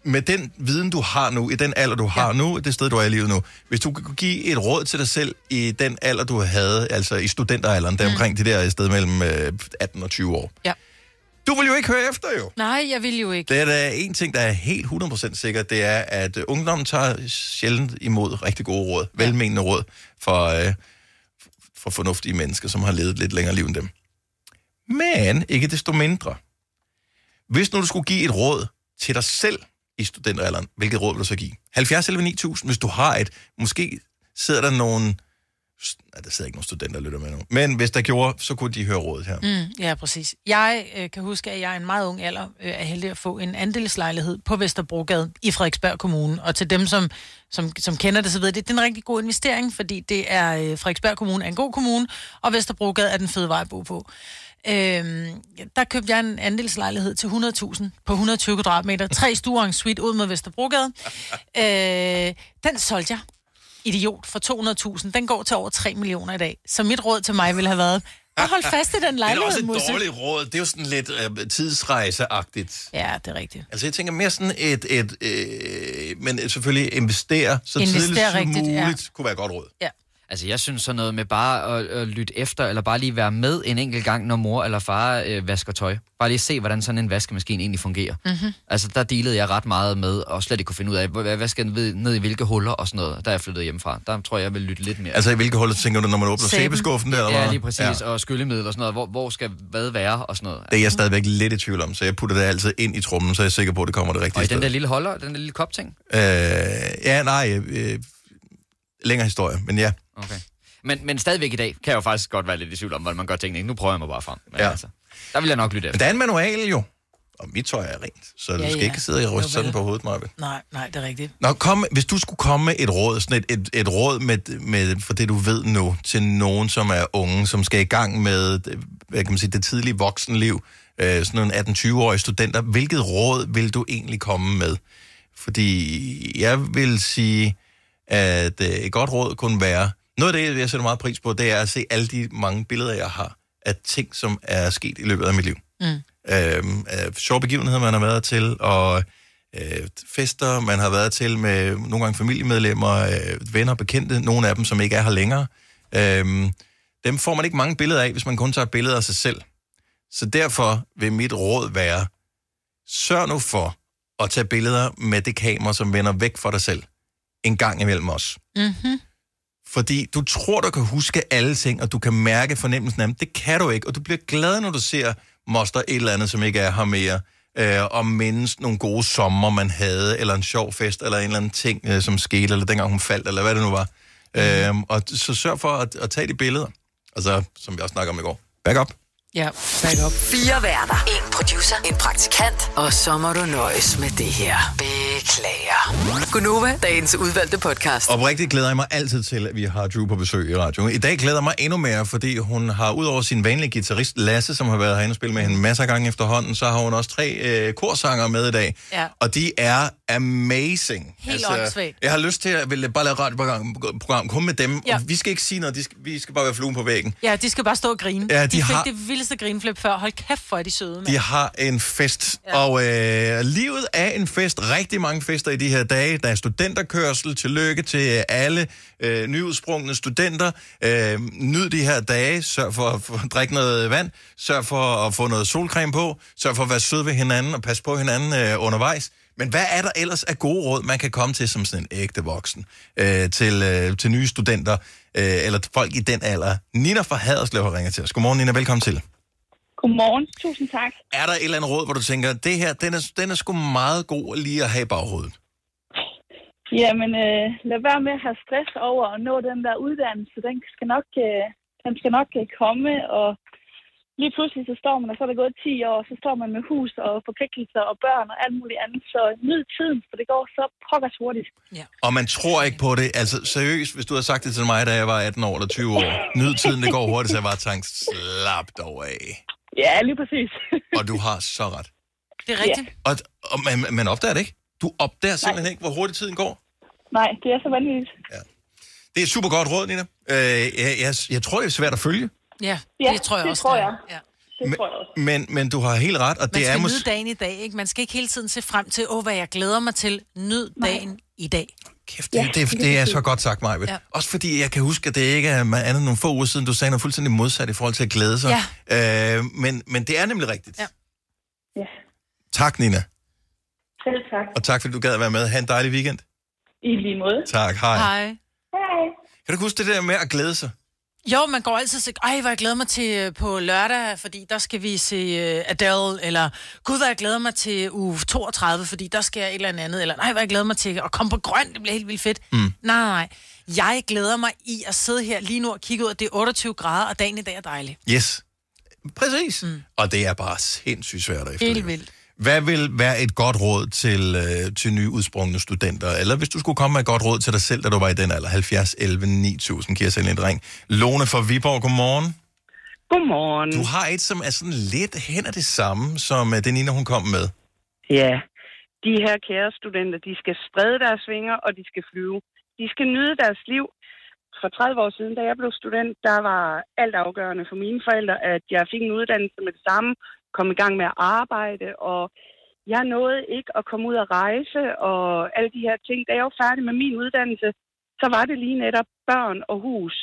med den viden, du har nu, i den alder, du har ja. nu, det sted, du er i livet nu, hvis du kunne give et råd til dig selv i den alder, du havde, altså i studenteralderen, der mm. omkring det der sted mellem øh, 18 og 20 år. Ja. Du vil jo ikke høre efter, jo. Nej, jeg vil jo ikke. Det er der en ting, der er helt 100% sikkert, det er, at øh, ungdommen tager sjældent imod rigtig gode råd, ja. velmenende råd for, øh, for fornuftige mennesker, som har levet et lidt længere liv end dem. Men ikke desto mindre. Hvis nu du skulle give et råd til dig selv i studenteralderen, hvilket råd vil du så give? 70 eller 9000, hvis du har et. Måske sidder der nogen... Nej, der sidder ikke nogen studenter, der lytter med nu. Men hvis der gjorde, så kunne de høre rådet her. Mm, ja, præcis. Jeg øh, kan huske, at jeg er en meget ung alder øh, er heldig at få en andelslejlighed på Vesterbrogade i Frederiksberg Kommune. Og til dem, som, som, som kender det, så ved det, det er en rigtig god investering, fordi det er øh, Frederiksberg Kommune er en god kommune, og Vesterbrogade er den fede vej at bo på. Øhm, der købte jeg en andelslejlighed til 100.000 på 120 kvadratmeter. Tre stuer en suite ud med Vesterbrogade. Øh, den solgte jeg. Idiot for 200.000. Den går til over 3 millioner i dag. Så mit råd til mig ville have været, at hold fast i den Det er lejlighed, også et dårligt råd. Det er jo sådan lidt øh, tidsrejseagtigt. Ja, det er rigtigt. Altså, jeg tænker mere sådan et... et øh, men selvfølgelig investere så Investere tidligt som rigtigt, ja. muligt kunne være et godt råd. Ja. Altså, jeg synes sådan noget med bare at, at lytte efter, eller bare lige være med en enkelt gang, når mor eller far øh, vasker tøj. Bare lige se, hvordan sådan en vaskemaskine egentlig fungerer. Mhm. Altså, der dealede jeg ret meget med, og slet ikke kunne finde ud af, hvad, hvad skal den ved- ned i hvilke huller og sådan noget, da jeg flyttede hjemmefra. Der tror jeg, jeg vil lytte lidt mere. Altså, i hvilke huller tænker du, når man åbner sæbeskuffen der? eller Ja, lige præcis. Ja. Og skyllemiddel og sådan noget. Hvor, hvor skal hvad være og sådan noget. Det er jeg stadigvæk lidt i tvivl om, så jeg putter det altid ind i trummen, så er jeg sikker på, at det kommer det rigtige Og i sted. den der lille holder, den der lille kopting. Øh, ja, nej, øh, længere historie, men ja. Okay. Men, men stadigvæk i dag kan jeg jo faktisk godt være lidt i tvivl om, hvordan man gør tingene. Nu prøver jeg mig bare frem. Men Ja. altså, der vil jeg nok lytte Men efter. der er en manual jo, og mit tøj er rent, så ja, du skal ja. ikke sidde og ryste sådan på hovedet, Marve. Nej, nej, det er rigtigt. Nå, kom, hvis du skulle komme med et råd, sådan et, et, et råd med, med, for det du ved nu, til nogen, som er unge, som skal i gang med, hvad kan man sige, det tidlige voksenliv, øh, sådan nogle 18-20-årige studenter, hvilket råd vil du egentlig komme med? Fordi jeg vil sige, at øh, et godt råd kunne være, noget af det, jeg sætter meget pris på, det er at se alle de mange billeder, jeg har af ting, som er sket i løbet af mit liv. Mm. Øhm, af sjove begivenheder, man har været til, og øh, fester, man har været til med nogle gange familiemedlemmer, øh, venner, bekendte, nogle af dem, som ikke er her længere. Øhm, dem får man ikke mange billeder af, hvis man kun tager billeder af sig selv. Så derfor vil mit råd være, sørg nu for at tage billeder med det kamera, som vender væk fra dig selv, en gang imellem os. Mm-hmm. Fordi du tror, du kan huske alle ting, og du kan mærke fornemmelsen af dem. Det kan du ikke, og du bliver glad, når du ser moster et eller andet, som ikke er her mere, øh, og mindes nogle gode sommer, man havde, eller en sjov fest, eller en eller anden ting, øh, som skete, eller dengang hun faldt, eller hvad det nu var. Mm. Øh, og så sørg for at, at tage de billeder. Altså, som vi også snakker om i går. Back up. Ja, back up. Fire værter. En producer. En praktikant. Og så må du nøjes med det her. Beklager. Gunova, dagens udvalgte podcast. Oprigtigt glæder jeg mig altid til, at vi har Drew på besøg i radioen. I dag glæder jeg mig endnu mere, fordi hun har udover sin vanlige guitarist Lasse, som har været herinde og spillet med hende masser af gange efterhånden, så har hun også tre øh, korsanger med i dag. Ja. Og de er amazing. Helt åndssvagt. Jeg har lyst til at ville bare lave et radioprogram program kun med dem. Ja. Og vi skal ikke sige noget, de skal, vi skal bare være fluen på væggen. Ja, de skal bare stå og grine. Ja, de de fik har- det vildeste grinflip før. Hold kæft, for er de søde, mand. De har en fest. Ja. og øh, livet er en fest. Rigtig mange fester i de her dage. Der er studenterkørsel. Tillykke til alle øh, nyudsprungne studenter. Øh, nyd de her dage. Sørg for at drikke noget vand. Sørg for at få noget solcreme på. Sørg for at være sød ved hinanden og passe på hinanden øh, undervejs. Men hvad er der ellers af gode råd, man kan komme til som sådan en ægte voksen? Øh, til, øh, til nye studenter, øh, eller folk i den alder. Nina fra Haderslev har ringet til os. Godmorgen, Nina. Velkommen til. Godmorgen. Tusind tak. Er der et eller andet råd, hvor du tænker, det her, den er, den er sgu meget god lige at have i baghovedet? Jamen, øh, lad være med at have stress over at nå den der uddannelse. Den skal nok, øh, den skal nok øh, komme, og lige pludselig så står man, og så er der gået 10 år, så står man med hus og forpligtelser og børn og alt muligt andet. Så nyd tiden, for det går så pokkers hurtigt. Ja. Og man tror ikke på det. Altså seriøst, hvis du havde sagt det til mig, da jeg var 18 år eller 20 år. Nyd tiden, det går hurtigt, så jeg bare tænkte, slap dog af. Ja, lige præcis. Og du har så ret. Det er rigtigt. Og, og man, man opdager det ikke. Du opdager simpelthen ikke, hvor hurtigt tiden går. Nej, det er så vanvittigt. Det er et super godt råd, Nina. Øh, jeg, jeg, jeg tror, det er svært at følge. Ja, Ja, det tror jeg det også. tror det jeg. Ja. Det Men- tror jeg også. Men, men du har helt ret, og Man det er skal måske... nyde dagen i dag, ikke? Man skal ikke hele tiden se frem til, åh, hvad jeg glæder mig til. Nyd dagen i dag. Kæft, det, det, det er så godt sagt, Maja. Ja. Ja. Også fordi jeg kan huske, at det ikke er andet end nogle få uger siden, du sagde noget fuldstændig modsat i forhold til at glæde sig. Ja. Øh, men, men det er nemlig rigtigt. Ja. Ja. Tak, Nina. Selv tak. Og tak, fordi du gad at være med. Ha' en dejlig weekend. I lige måde. Tak, hej. Hej. Hej. Kan du huske det der med at glæde sig? Jo, man går altid siger, ej, hvor jeg glæder mig til øh, på lørdag, fordi der skal vi se uh, Adele, eller gud, hvor jeg glæder mig til uge 32, fordi der skal jeg et eller andet, eller nej, hvor jeg glæder mig til at komme på grøn, det bliver helt vildt fedt. Mm. Nej, nej, nej. Jeg glæder mig i at sidde her lige nu og kigge ud, at det er 28 grader, og dagen i dag er dejlig. Yes. Præcis. Mm. Og det er bare sindssygt svært at efterleve. Helt vildt. Hvad vil være et godt råd til, øh, til nyudsprungne studenter? Eller hvis du skulle komme med et godt råd til dig selv, da du var i den alder, 70, 11, 9000, giver selv en ring. Lone fra Viborg, godmorgen. Godmorgen. Du har et, som er sådan lidt hen af det samme, som øh, den ene, hun kom med. Ja, de her kære studenter, de skal sprede deres vinger, og de skal flyve. De skal nyde deres liv. For 30 år siden, da jeg blev student, der var alt afgørende for mine forældre, at jeg fik en uddannelse med det samme, kom i gang med at arbejde, og jeg nåede ikke at komme ud og rejse og alle de her ting. Da jeg var færdig med min uddannelse, så var det lige netop børn og hus,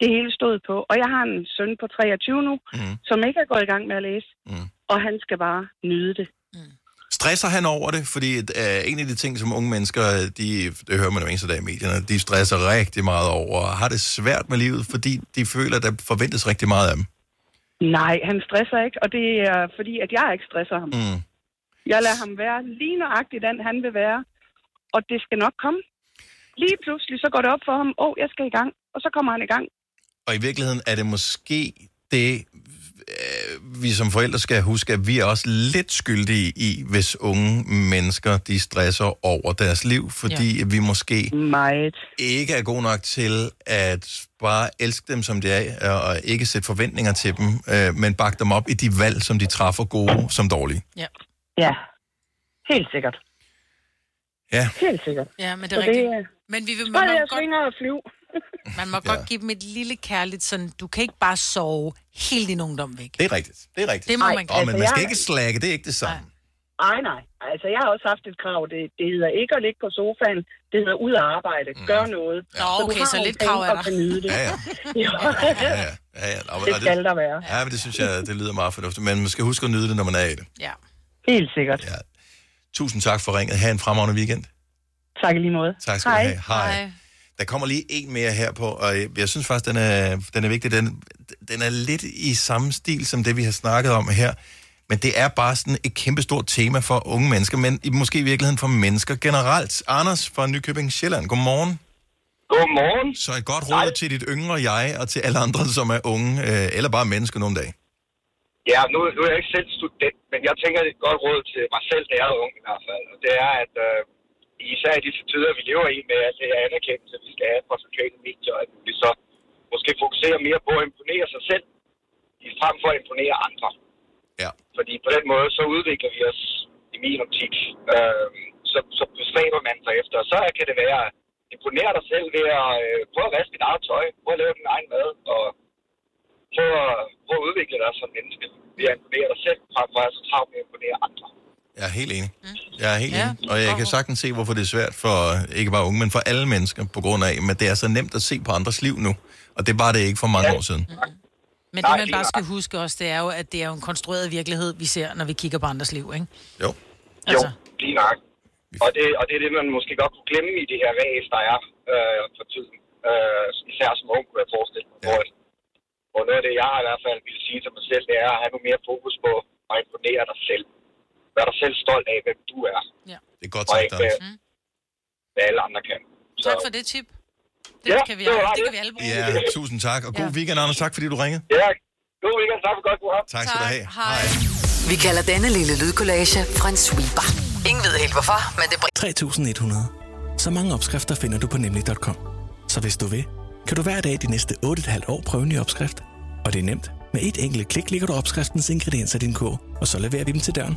det hele stod på. Og jeg har en søn på 23 nu, mm. som ikke er gået i gang med at læse, mm. og han skal bare nyde det. Stresser han over det? Fordi uh, en af de ting, som unge mennesker, de, det hører man jo eneste dag i medierne, de stresser rigtig meget over, og har det svært med livet, fordi de føler, at der forventes rigtig meget af dem. Nej, han stresser ikke, og det er fordi, at jeg ikke stresser ham. Mm. Jeg lader ham være lige nøjagtigt den, han vil være, og det skal nok komme. Lige pludselig, så går det op for ham, åh, oh, jeg skal i gang, og så kommer han i gang. Og i virkeligheden er det måske det, vi som forældre skal huske, at vi er også lidt skyldige i, hvis unge mennesker, de stresser over deres liv, fordi ja. vi måske Meget. ikke er gode nok til at bare elske dem, som de er, og ikke sætte forventninger til dem, øh, men bakke dem op i de valg, som de træffer gode som dårlige. Ja. Ja, helt sikkert. Ja. Helt sikkert. Ja, men det Så er rigtigt. er- Men vi vil, Så man, jeg godt, svinger og flyv. Man må godt give dem et lille kærligt sådan, du kan ikke bare sove hele din ungdom væk. Det er rigtigt. Det er rigtigt. Det må Ej, man men altså, man skal jeg- ikke slække, det er ikke det samme. Nej, nej. Altså, jeg har også haft et krav. Det, det hedder ikke at ligge på sofaen. Det hedder ud at arbejde. Gør noget. Nå, du okay, har så nogle lidt krav er og der. kan nyde det. Ja, ja. Ja, ja. ja, ja. Nå, men- Det og skal der være. Ja, men det synes jeg, det lyder meget fornuftigt. Men man skal huske at nyde det, når man er i det. Ja. Helt sikkert. Ja. Tusind tak for ringet. Ha' en fremragende weekend. Tak i lige måde. Tak skal Hej. du have. Hej. Der kommer lige en mere her på, og jeg, jeg synes faktisk, den er, den er vigtig. Den, den er lidt i samme stil som det, vi har snakket om her. Men det er bare sådan et kæmpestort tema for unge mennesker, men måske i virkeligheden for mennesker generelt. Anders fra Nykøbing Sjælland, godmorgen. Godmorgen. Så et godt råd til dit yngre jeg, og til alle andre, som er unge, øh, eller bare mennesker nogle dage. Ja, nu, nu er jeg ikke selv student, men jeg tænker, det er et godt råd til mig selv, da jeg er ung i hvert fald. Og det er, at øh, især i disse tider, vi lever i med alt det her anerkendelse, vi skal have fra sociale medier, at vi så måske fokuserer mere på at imponere sig selv, i frem for at imponere andre. Ja. Fordi på den måde, så udvikler vi os i min optik. Øh, så, så bestræber man sig efter. Så kan det være at imponere dig selv ved at øh, prøve at vaske dit eget tøj, prøve at lave din egen mad, og prøve at, prøve at udvikle dig som menneske ved at imponere dig selv, frem for at så travlt med at imponere andre. Jeg er helt enig. Jeg er helt ja, enig. Og jeg kan sagtens se, hvorfor det er svært for ikke bare unge, men for alle mennesker, på grund af, at det er så nemt at se på andres liv nu. Og det var det ikke for mange år siden. Men det, man bare skal huske også, det er jo, at det er jo en konstrueret virkelighed, vi ser, når vi kigger på andres liv, ikke? Jo. Altså. Jo, lige nok. Og det, og det er det, man måske godt kunne glemme i det her ræs, der er øh, for tiden. Øh, især som ung, kunne jeg forestille mig. Ja. Hvor, hvor noget af det, jeg i hvert fald ville sige til mig selv, det er at have noget mere fokus på at imponere dig selv. Vær dig selv stolt af, hvem du er. Ja. Det er godt sagt, ikke, Anders. hvad, hvad alle andre kan. Så, Tak for det tip. Det, Ja, kan, vi, det det det. kan vi alle bruge. Ja, tusind tak. Og god Ja. weekend, Anders. Tak, fordi du ringede. Ja, god weekend. Tak for godt program. Tak skal du have. Hej. Vi kalder denne lille lydkollage Frans sweeper. Ingen ved helt hvorfor, men det bringer 3100. Så mange opskrifter finder du på nemlig.com. Så hvis du vil, kan du hver dag de næste 8,5 år prøve en ny opskrift. Og det er nemt. Med et enkelt klik ligger du opskriftens ingredienser i din kog, og så leverer vi dem til døren.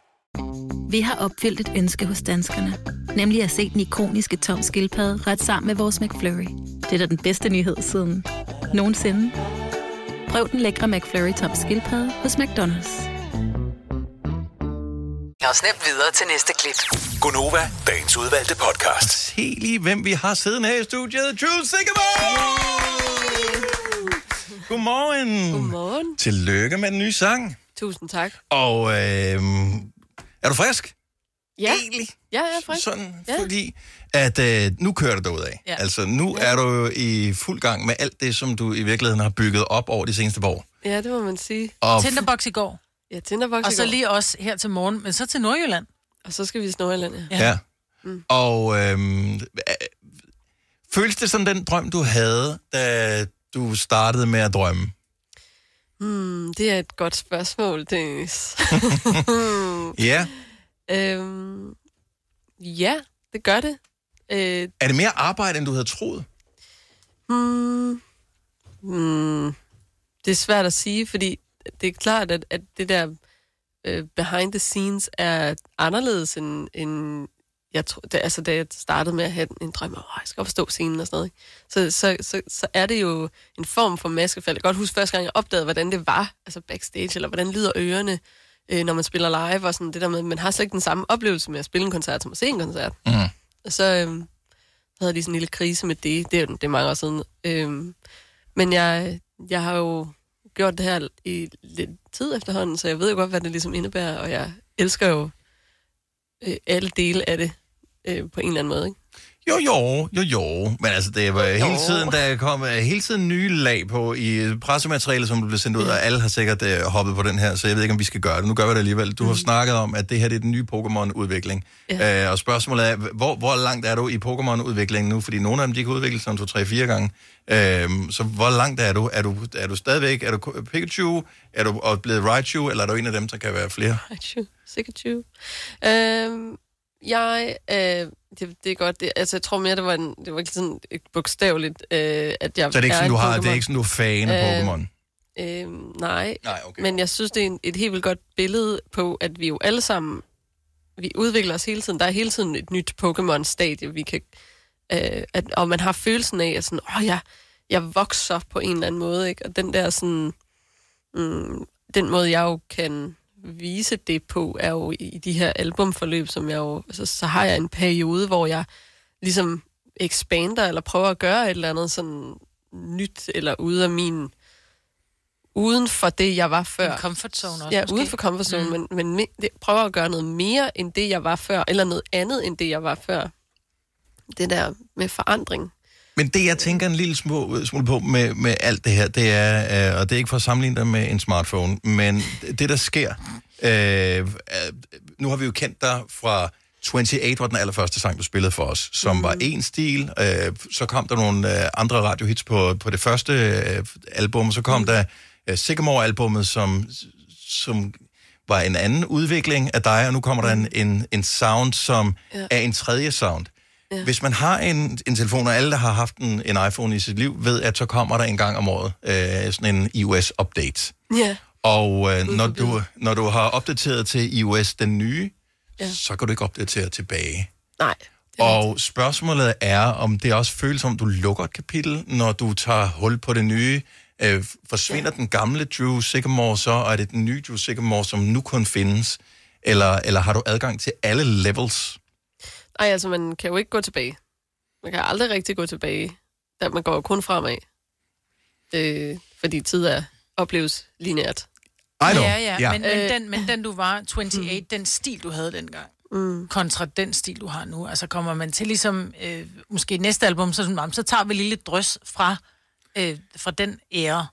Vi har opfyldt et ønske hos danskerne. Nemlig at se den ikoniske tom skildpadde ret sammen med vores McFlurry. Det er da den bedste nyhed siden nogensinde. Prøv den lækre McFlurry tom skildpadde hos McDonald's. Og snap videre til næste klip. Gunova, dagens udvalgte podcast. Se lige, hvem vi har siddende her i studiet. Jules Sikkerborg! Godmorgen. Godmorgen. Tillykke med den nye sang. Tusind tak. Og øh, er du frisk? Ja. Egentlig? Ja, jeg er frisk. Sådan, ja. fordi at øh, nu kører det derudad. Ja. Altså, nu er du jo i fuld gang med alt det, som du i virkeligheden har bygget op over de seneste par år. Ja, det må man sige. Og- Tinderbox i går. Ja, Tinderbox Og i så går. lige også her til morgen, men så til Nordjylland. Og så skal vi til Nordjylland, ja. Ja. Mm. Og øhm, øh, føles det som den drøm, du havde, da du startede med at drømme? Hmm, det er et godt spørgsmål, Dennis. Ja. øhm, ja, det gør det. Øh, Er det mere arbejde, end du havde troet? hmm, hmm, det er svært at sige, fordi det er klart, at, at det der øh, behind the scenes er anderledes end, end jeg tror, det, altså da jeg startede med at have en drøm om, at jeg skal op og stå på scenen og sådan noget? Så, så, så, så er det jo en form for maskefald. Jeg kan godt huske første gang, jeg opdagede, hvordan det var, altså backstage, eller hvordan lyder ørerne, øh, når man spiller live, og sådan det der med, man har slet ikke den samme oplevelse med at spille en koncert, som at se en koncert. Mm. Og så øh, havde de sådan en lille krise med det, det er, jo- det er mange år siden. Øh, men jeg, jeg har jo gjort det her i lidt tid efterhånden, så jeg ved jo godt, hvad det ligesom indebærer, og jeg elsker jo øh, alle dele af det øh, på en eller anden måde, ikke? Jo, jo, jo, jo. Men altså, det var hele tiden, der kom uh, hele tiden nye lag på i pressematerialet, som blev sendt ud, og alle har sikkert uh, hoppet på den her, så jeg ved ikke, om vi skal gøre det. Nu gør vi det alligevel. Du har snakket om, at det her det er den nye Pokémon-udvikling. Ja. Uh, og spørgsmålet er, hvor, hvor langt er du i Pokémon-udviklingen nu? Fordi nogle af dem, de kan udvikle sig om to, tre, fire gange. Uh, så hvor langt er du? Er du, er du stadigvæk, er du Pikachu? Er du blevet Raichu, eller er du en af dem, der kan være flere? Raichu, Pikachu. Øhm, jeg, øh, det, det er godt, det, altså jeg tror mere, det var, en, det var sådan et bogstaveligt, øh, at jeg Så det er ikke sådan, en du har, det er ikke sådan, du er fan af Pokémon? Øh, nej, nej okay. men jeg synes, det er en, et helt vildt godt billede på, at vi jo alle sammen, vi udvikler os hele tiden. Der er hele tiden et nyt Pokémon-stadie, vi kan, øh, at, og man har følelsen af, at sådan, åh, jeg, jeg vokser på en eller anden måde, ikke? Og den der sådan, mm, den måde, jeg jo kan vise det på, er jo i de her albumforløb, som jeg jo, altså, så har jeg en periode, hvor jeg ligesom expander, eller prøver at gøre et eller andet sådan nyt, eller ude af min, uden for det, jeg var før. En comfort zone også, Ja, måske. uden for comfort zone, Mm. men, men det, prøver at gøre noget mere, end det, jeg var før, eller noget andet, end det, jeg var før. Det der med forandring. Men det, jeg tænker en lille smule, smule på med, med alt det her, det er, øh, og det er ikke for at sammenligne dig med en smartphone, men det, der sker, øh, øh, nu har vi jo kendt dig fra 28 var den allerførste sang, du spillede for os, som mm. var en stil. Øh, så kom der nogle øh, andre radiohits på, på det første øh, album, og så kom mm. der øh, Sycamore-albummet, som, som var en anden udvikling af dig, og nu kommer der en, en, en sound, som ja. er en tredje sound. Ja. Hvis man har en, en telefon, og alle, der har haft en, en iPhone i sit liv, ved, at så kommer der en gang om året øh, sådan en iOS-update. Ja. Og øh, når, du, når du har opdateret til iOS den nye, ja. så kan du ikke opdatere tilbage. Nej. Og spørgsmålet er, om det også føles som, du lukker et kapitel, når du tager hul på det nye. Øh, forsvinder ja. den gamle Drew Sycamore så, og er det den nye Drew Sycamore, som nu kun findes? Eller, eller har du adgang til alle levels? Nej, altså, man kan jo ikke gå tilbage. Man kan aldrig rigtig gå tilbage. Der, man går jo kun fremad. Øh, fordi tid er opleves lineært. I know. Ja, ja, Ja. Men, men, Øh, den, men den du var, 28, den stil du havde dengang, mm. kontra den stil du har nu, altså kommer man til ligesom, øh, måske næste album, så, sådan, "Nå, men så tager vi lige lidt drøs fra, øh, fra den ære.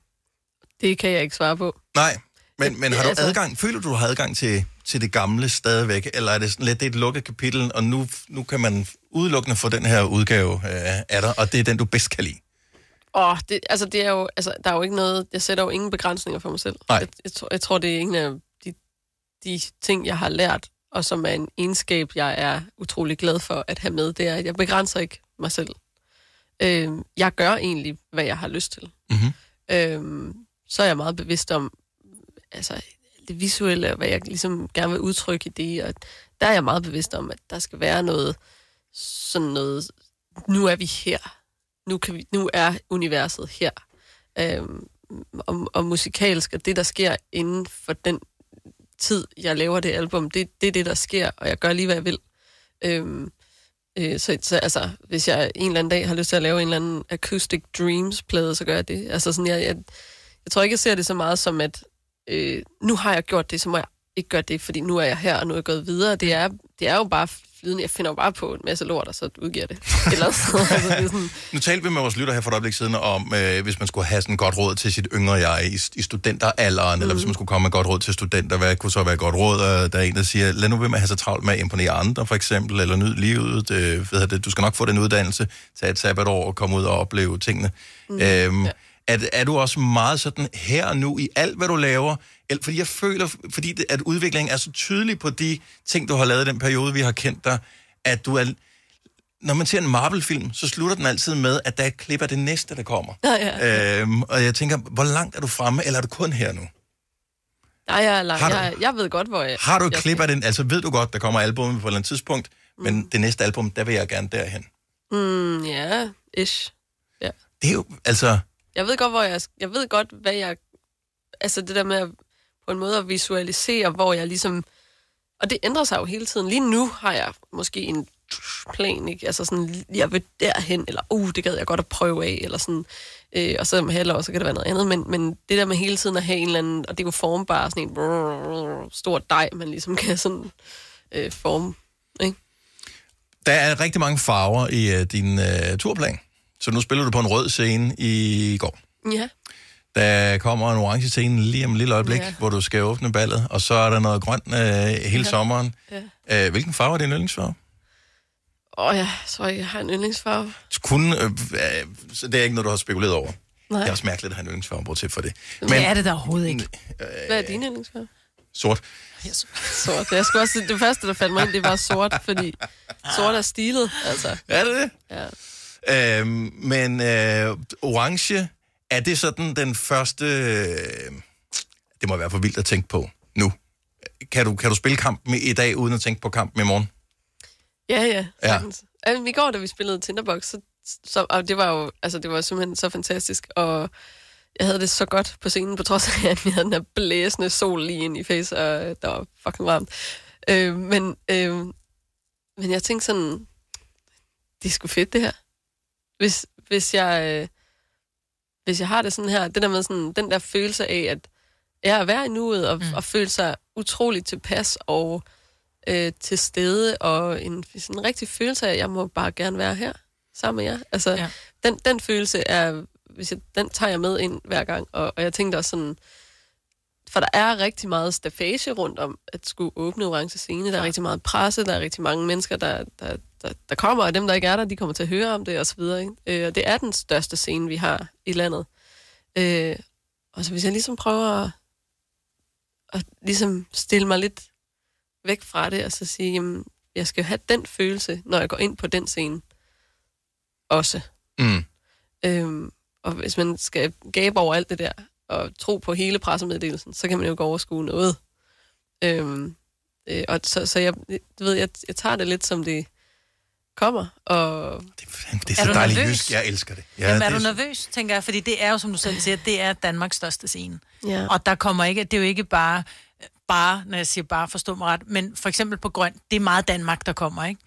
Det kan jeg ikke svare på. Nej, men, men har du Altså- adgang, føler du, du har adgang til, til det gamle stadigvæk, eller er det sådan lidt det er et lukket kapitel, og nu, nu kan man udelukkende få den her udgave øh, af dig, og det er den, du bedst kan lide? Åh, det, altså, det er jo, altså, der er jo ikke noget, jeg sætter jo ingen begrænsninger for mig selv. Nej. Jeg, jeg, tror, jeg tror, det er en af de, de ting, jeg har lært, og som er en egenskab, jeg er utrolig glad for at have med, det er, at jeg begrænser ikke mig selv. Øh, jeg gør egentlig, hvad jeg har lyst til. Mm-hmm. Øh, så er jeg meget bevidst om, altså, det visuelle, og hvad jeg ligesom gerne vil udtrykke i det, og der er jeg meget bevidst om, at der skal være noget, sådan noget, nu er vi her. Nu, kan vi, nu er universet her. Øhm, og, og musikalsk, og det, der sker inden for den tid, jeg laver det album, det, det er det, der sker, og jeg gør lige, hvad jeg vil. Øhm, øh, så, så altså, hvis jeg en eller anden dag har lyst til at lave en eller anden Acoustic Dreams-plade, så gør jeg det. Altså sådan, jeg, jeg, jeg tror ikke, jeg ser det så meget som, at øh, nu har jeg gjort det, så må jeg ikke gøre det, fordi nu er jeg her, og nu er jeg gået videre. Det er, det er jo bare flydende. Jeg finder jo bare på en masse lort, og så udgiver jeg det. Eller altså, det sådan, Nu talte vi med vores lytter her for et øjeblik siden om, øh, hvis man skulle have sådan et godt råd til sit yngre jeg i, i studenteralderen, mm. eller hvis man skulle komme med et godt råd til studenter, hvad kunne så være et godt råd? Og der er en, der siger, lad nu være med at have så travlt med at imponere andre, for eksempel, eller nyd livet. Øh, hedder det, du skal nok få den uddannelse, tage et sabbatår og komme ud og opleve tingene. Mm. Øhm, ja. Er, er du også meget sådan her og nu i alt, hvad du laver? Eller, fordi jeg føler, fordi det, at udviklingen er så tydelig på de ting, du har lavet i den periode, vi har kendt dig, at du er når man ser en Marvel-film, så slutter den altid med, at der er et klip af det næste, der kommer. Ja, ja. Øhm, og jeg tænker, hvor langt er du fremme, eller er du kun her nu? Nej, jeg, lang. Har du- Jeg, jeg ved godt, hvor jeg... Har du et jeg klip af den? Altså ved du godt, der kommer album på et eller andet tidspunkt, men det næste album, der vil jeg gerne derhen. Mm, ja, ish. Ja. Det er jo, altså... Jeg ved godt, hvor jeg... Jeg ved godt, hvad jeg... Altså det der med at, på en måde at visualisere, hvor jeg ligesom... Og det ændrer sig jo hele tiden. Lige nu har jeg måske en plan, ikke? Altså sådan, jeg vil derhen, eller uh, det gad jeg godt at prøve af, eller sådan. Øh, og så om halvår, så kan det være noget andet. Men, men det der med hele tiden at have en eller anden, og det er jo formbar, sådan en brrr, stor dej, man ligesom kan sådan øh, forme, ikke? Der er rigtig mange farver i øh, din øh, turplan. Så nu spiller du på en rød scene i går. Ja. Der kommer en orange scene lige om et lille øjeblik, Ja. ja. hvor du skal åbne ballet, og så er der noget grønt uh, hele Ja. sommeren. Ja. Uh, hvilken farve er din yndlingsfarve? Åh ja, så jeg har en yndlingsfarve. Kun, uh, uh, så det er ikke noget, du har spekuleret over. Nej. Det er også mærkeligt at have en yndlingsfarve, bortset for det. Men, det er det da overhovedet ikke. Hvad er din yndlingsfarve? Sort. Sort. Jeg skulle også, det første, der faldt mig ind, det var sort, fordi sort er stilet, altså. Er det det? Ja. Øhm, men øh, orange, er det sådan den første... Øh, det må være for vildt at tænke på nu. Kan du, kan du spille kampen i dag, uden at tænke på kampen i morgen? Ja, ja, Ja. sagtens. Ja. I går, da vi spillede Tinderbox, så, så og det var jo altså, det var simpelthen så fantastisk, og jeg havde det så godt på scenen, på trods af, at vi havde den her blæsende sol lige ind i face, og der var fucking varmt. Øh, men, øh, men jeg tænkte sådan, det er sgu fedt, det her. Hvis, hvis jeg... Øh, hvis jeg har det sådan her, det der med sådan, den der følelse af, at jeg er hver i nuet, og, mm. og føle sig utroligt tilpas og øh, til stede, og en sådan en rigtig følelse af, at jeg må bare gerne være her sammen med jer. Altså, ja. den, den følelse er, hvis jeg, den tager jeg med ind hver gang, og, og jeg tænkte også sådan, for der er rigtig meget stafage rundt om at skulle åbne orange scene. Der er rigtig meget presse, der er rigtig mange mennesker, der, der, der, der kommer, og dem, der ikke er der, de kommer til at høre om det, og så videre. Ikke? Øh, og det er den største scene, vi har i landet. Øh, og så hvis jeg ligesom prøver at, at ligesom stille mig lidt væk fra det, og så sige, jamen, jeg skal jo have den følelse, når jeg går ind på den scene. Også. Mm. Øhm, og hvis man skal gabe over alt det der, og tro på hele pressemeddelelsen, så kan man jo gå overskue noget. Øhm, øh, og så, så jeg, du ved, jeg, jeg tager det lidt, som det kommer. Og... Det er så du dejligt nervøs? jysk. Jeg elsker det. Ja, Jamen, er det du nervøs, tænker jeg? Fordi det er jo, som du selv siger, det er Danmarks største scene. Ja. Og der kommer ikke, det er jo ikke bare, bare, når jeg siger bare, forstå mig ret, men for eksempel på grøn, det er meget Danmark, der kommer, ikke?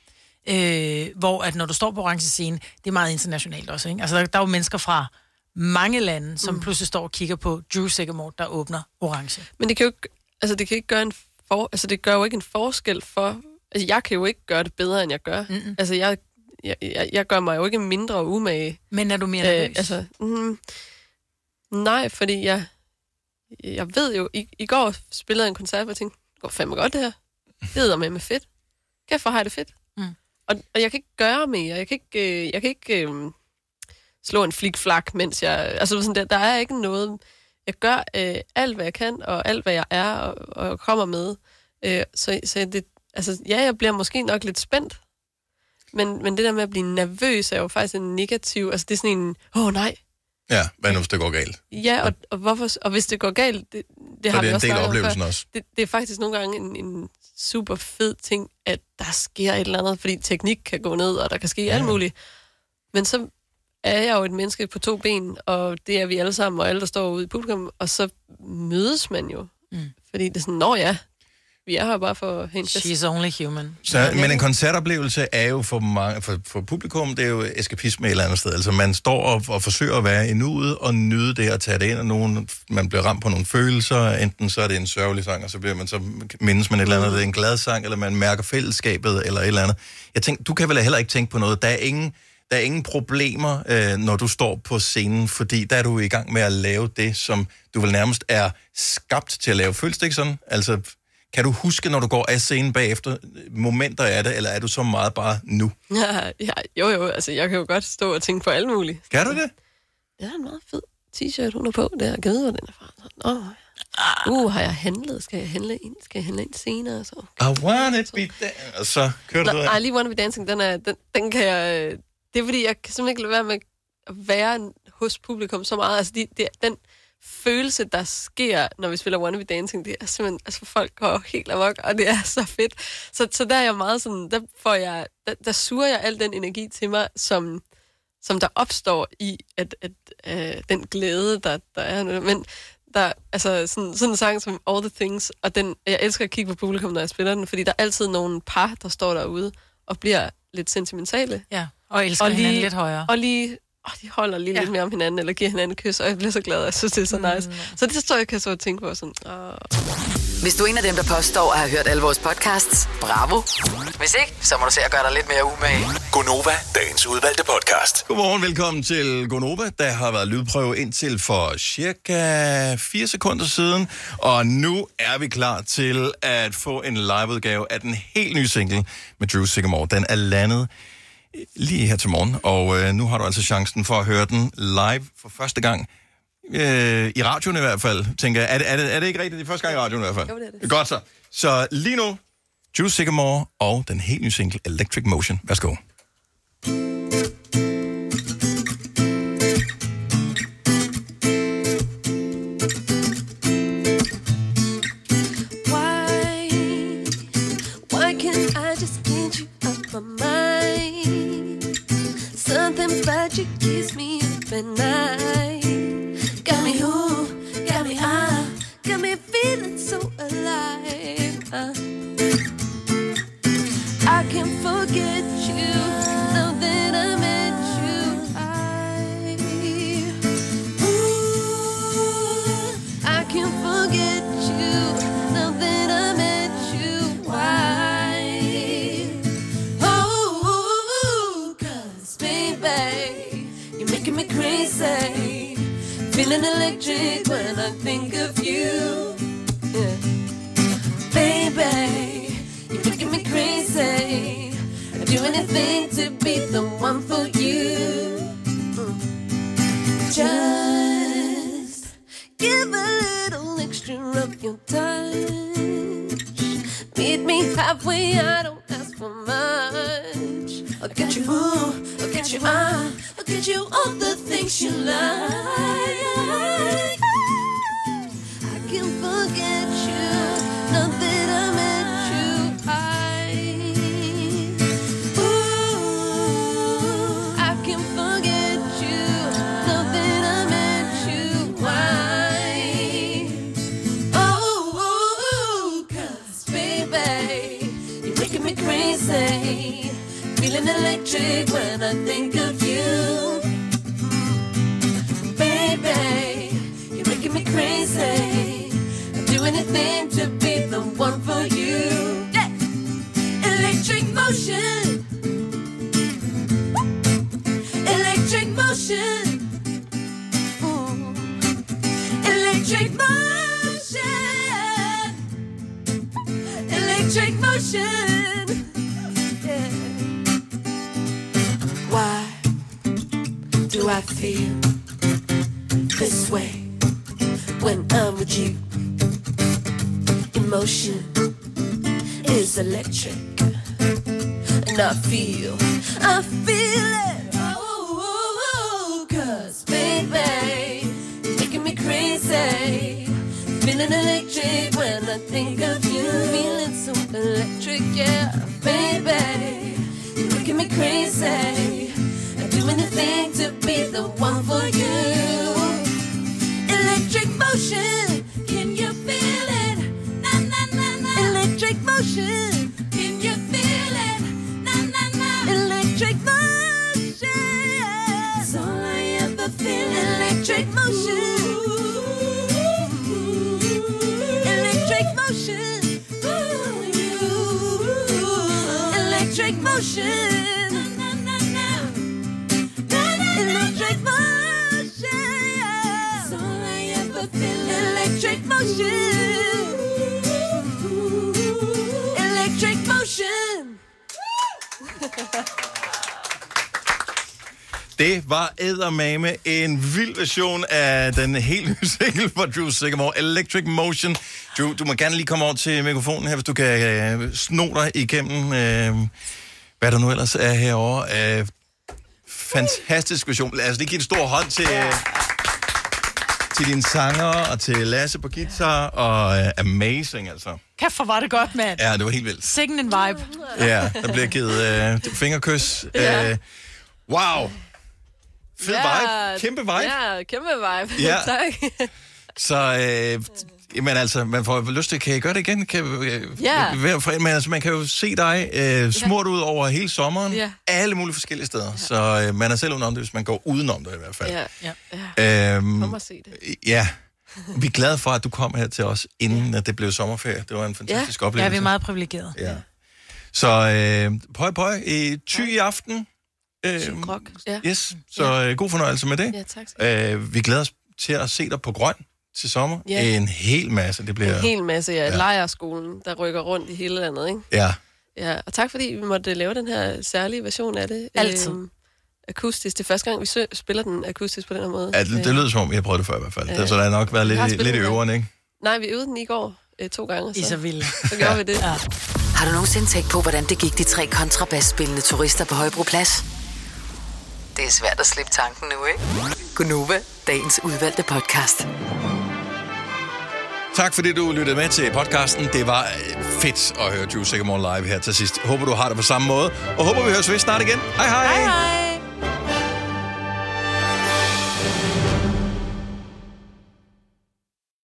Øh, hvor at når du står på orange scene, det er meget internationalt også, ikke? Altså, der, der er jo mennesker fra mange lande, som mm. pludselig står og kigger på Drew Sigamore, der åbner orange. Men det kan jo ikke, altså det kan ikke gøre en for, altså det gør jo ikke en forskel for, altså jeg kan jo ikke gøre det bedre, end jeg gør. Mm-mm. Altså jeg, jeg, jeg, jeg gør mig jo ikke mindre umage. Men er du mere nervøs? altså, mm, nej, fordi jeg, jeg ved jo, i, i går spillede jeg en koncert, og jeg tænkte, det går fandme godt det her. Det er med med fedt. Kæft, hvor har jeg det fedt. Mm. Og, og jeg kan ikke gøre mere. Jeg kan ikke, øh, jeg kan ikke øh, slå en flikflak, mens jeg... Altså sådan der, der er ikke noget... Jeg gør øh, alt, hvad jeg kan, og alt, hvad jeg er, og, og kommer med. Øh, så, så det, altså, ja, jeg bliver måske nok lidt spændt. Men, men det der med at blive nervøs er jo faktisk en negativ... Altså, det er sådan en, åh oh, nej, Ja, hvad nu, hvis det går galt? Ja, og, og, hvorfor, og hvis det går galt, det, det Så har det er vi en også del af oplevelsen før. også. Det, det er faktisk nogle gange en, en super fed ting, at der sker et eller andet, fordi teknik kan gå ned, og der kan ske ja. alt muligt. Men så er jeg jo et menneske på to ben, og det er vi alle sammen, og alle, der står ude i publikum, og så mødes man jo. Mm. Fordi det er sådan, nå ja, vi er her bare for fest. She's only human. Så, men en koncertoplevelse er jo for, mange, for, for publikum, det er jo eskapisme et eller andet sted. Altså man står og, og forsøger at være i nuet og nyde det og tage det ind, og nogen, man bliver ramt på nogle følelser. Enten så er det en sørgelig sang, og så bliver man så mindes man et eller andet, det er en glad sang, eller man mærker fællesskabet, eller et eller andet. Jeg tænker, du kan vel heller ikke tænke på noget. Der er ingen, der er ingen problemer, øh, når du står på scenen, fordi der er du i gang med at lave det, som du vel nærmest er skabt til at lave. Føles det ikke sådan? Altså, kan du huske, når du går af scenen bagefter, momenter af det, eller er du så meget bare nu? Ja, ja, jo jo, altså jeg kan jo godt stå og tænke på alt muligt. Kan du det? Det er en meget fed t-shirt, hun er på der. Jeg ved, hvor den er fra. Åh, uh, har jeg handlet? Skal jeg handle ind? Skal jeg handle ind senere? Så? I want it be there. Og så kører du Nej, I lige Wanna Be Dancing, den, er, den, den kan jeg... Det er fordi, jeg kan simpelthen ikke lade være med at være hos publikum så meget. Altså, de, de, den følelse, der sker, når vi spiller One Wannabe Dancing, det er simpelthen, altså folk går helt amok, og det er så fedt. Så, så der er jeg meget sådan, der får jeg, der, der suger jeg al den energi til mig, som, som der opstår i at, at øh, den glæde, der, der er. Men der, altså sådan, sådan en sang som All the Things, og den, jeg elsker at kigge på publikum, når jeg spiller den, fordi der er altid nogle par, der står derude og bliver lidt sentimentale. Ja, og elsker hinanden lidt højere. Og lige, åh, de holder lige ja. lidt mere om hinanden, eller giver hinanden kys, og jeg bliver så glad, og jeg synes, det er så nice. Mm. Så det står jeg kan så tænke på sådan, åh. Hvis du er en af dem, der påstår at have hørt alle vores podcasts, bravo. Hvis ikke, så må du se at gøre dig lidt mere umage. Gonova, dagens udvalgte podcast. Godmorgen, velkommen til Gonova. Der har været lydprøve indtil for cirka 4 sekunder siden, og nu er vi klar til at få en liveudgave af den helt nye single med Drew Sigamore. Den er landet lige her til morgen, og øh, nu har du altså chancen for at høre den live for første gang. Øh, I radioen i hvert fald, tænker jeg. Er det, er det, er det ikke rigtigt? Det er første gang i radioen i hvert fald. Jo, det er det. Godt så. Så lige nu, Drew Sigamore og den helt nye single Electric Motion. Værsgo. Why? Crazy. I'd do anything to be the one for you. Yeah. Electric motion. Electric motion. Ooh. Electric motion. Electric motion. Yeah. Why do I feel with you? Emotion is electric, and I feel, I feel it. Oh, cause baby, you're making me crazy. Feeling electric when I think of you. Feeling so electric, yeah, baby. You're making me crazy. I'd do anything to be the one for you. Electric motion, Det var eddermame en vild version af den helt nye single fra Drew Sigamore, Electric Motion. Drew, du må gerne lige komme over til mikrofonen her, hvis du kan øh, sno dig igennem, øh, hvad der nu ellers er herovre. Øh, fantastisk version. Lad os lige give en stor hånd til, øh, til dine sanger, og til Lasse på guitar, og uh, amazing, altså. Kæft, hvor var det godt, mand. Ja, det var helt vildt. Sikken en vibe. Ja, der bliver givet uh, fingerkys. Ja. Uh, wow. Fed vibe. Kæmpe vibe. Ja, kæmpe vibe. Ja. tak. Så, øh, men altså, man får lyst til, kan I gøre det igen? Kan, øh, Ja. være for- Men altså, man kan jo se dig øh, smurt ud over hele sommeren, Ja. alle mulige forskellige steder. Så øh, man er selv udenom det, hvis man går udenom det i hvert fald. Ja, ja. Øhm, Kom og se det. Ja. Vi er glade for, at du kom her til os, inden at det blev sommerferie. Det var en fantastisk Ja, oplevelse. vi er meget privilegerede. Ja. Så øh, pøj pøj i ty i aften. Øh, Ja. yes, så øh, god fornøjelse med det. Ja, tak. Øh, vi glæder os til at se dig på Grøn til sommer. Ja. En hel masse. Det bliver... En hel masse, ja. Ja. Lejerskolen, der rykker rundt i hele landet, ikke? Ja. Ja, og tak fordi vi måtte lave den her særlige version af det. Altid. Øhm, akustisk. Det er første gang, vi sø- spiller den akustisk på den her måde. Ja, det, det lyder som om, jeg har prøvet det før i hvert fald. Ja. Ja. Så der har nok været lidt, lidt i ja. øveren, ikke? Nej, vi øvede den i går øh, to gange. I er så vilde. Så gjorde vi det. Ja. Har du nogensinde tænkt på, hvordan det gik de tre kontrabasspillende turister på Højbroplads? Det er svært at slippe tanken nu, ikke? Gunova, dagens udvalgte podcast. Tak fordi du lyttede med til podcasten. Det var øh, fedt at høre Juice Sigamore live her til sidst. Håber du har det på samme måde. Og håber vi høres ved snart igen. Hej hej! Hej hej!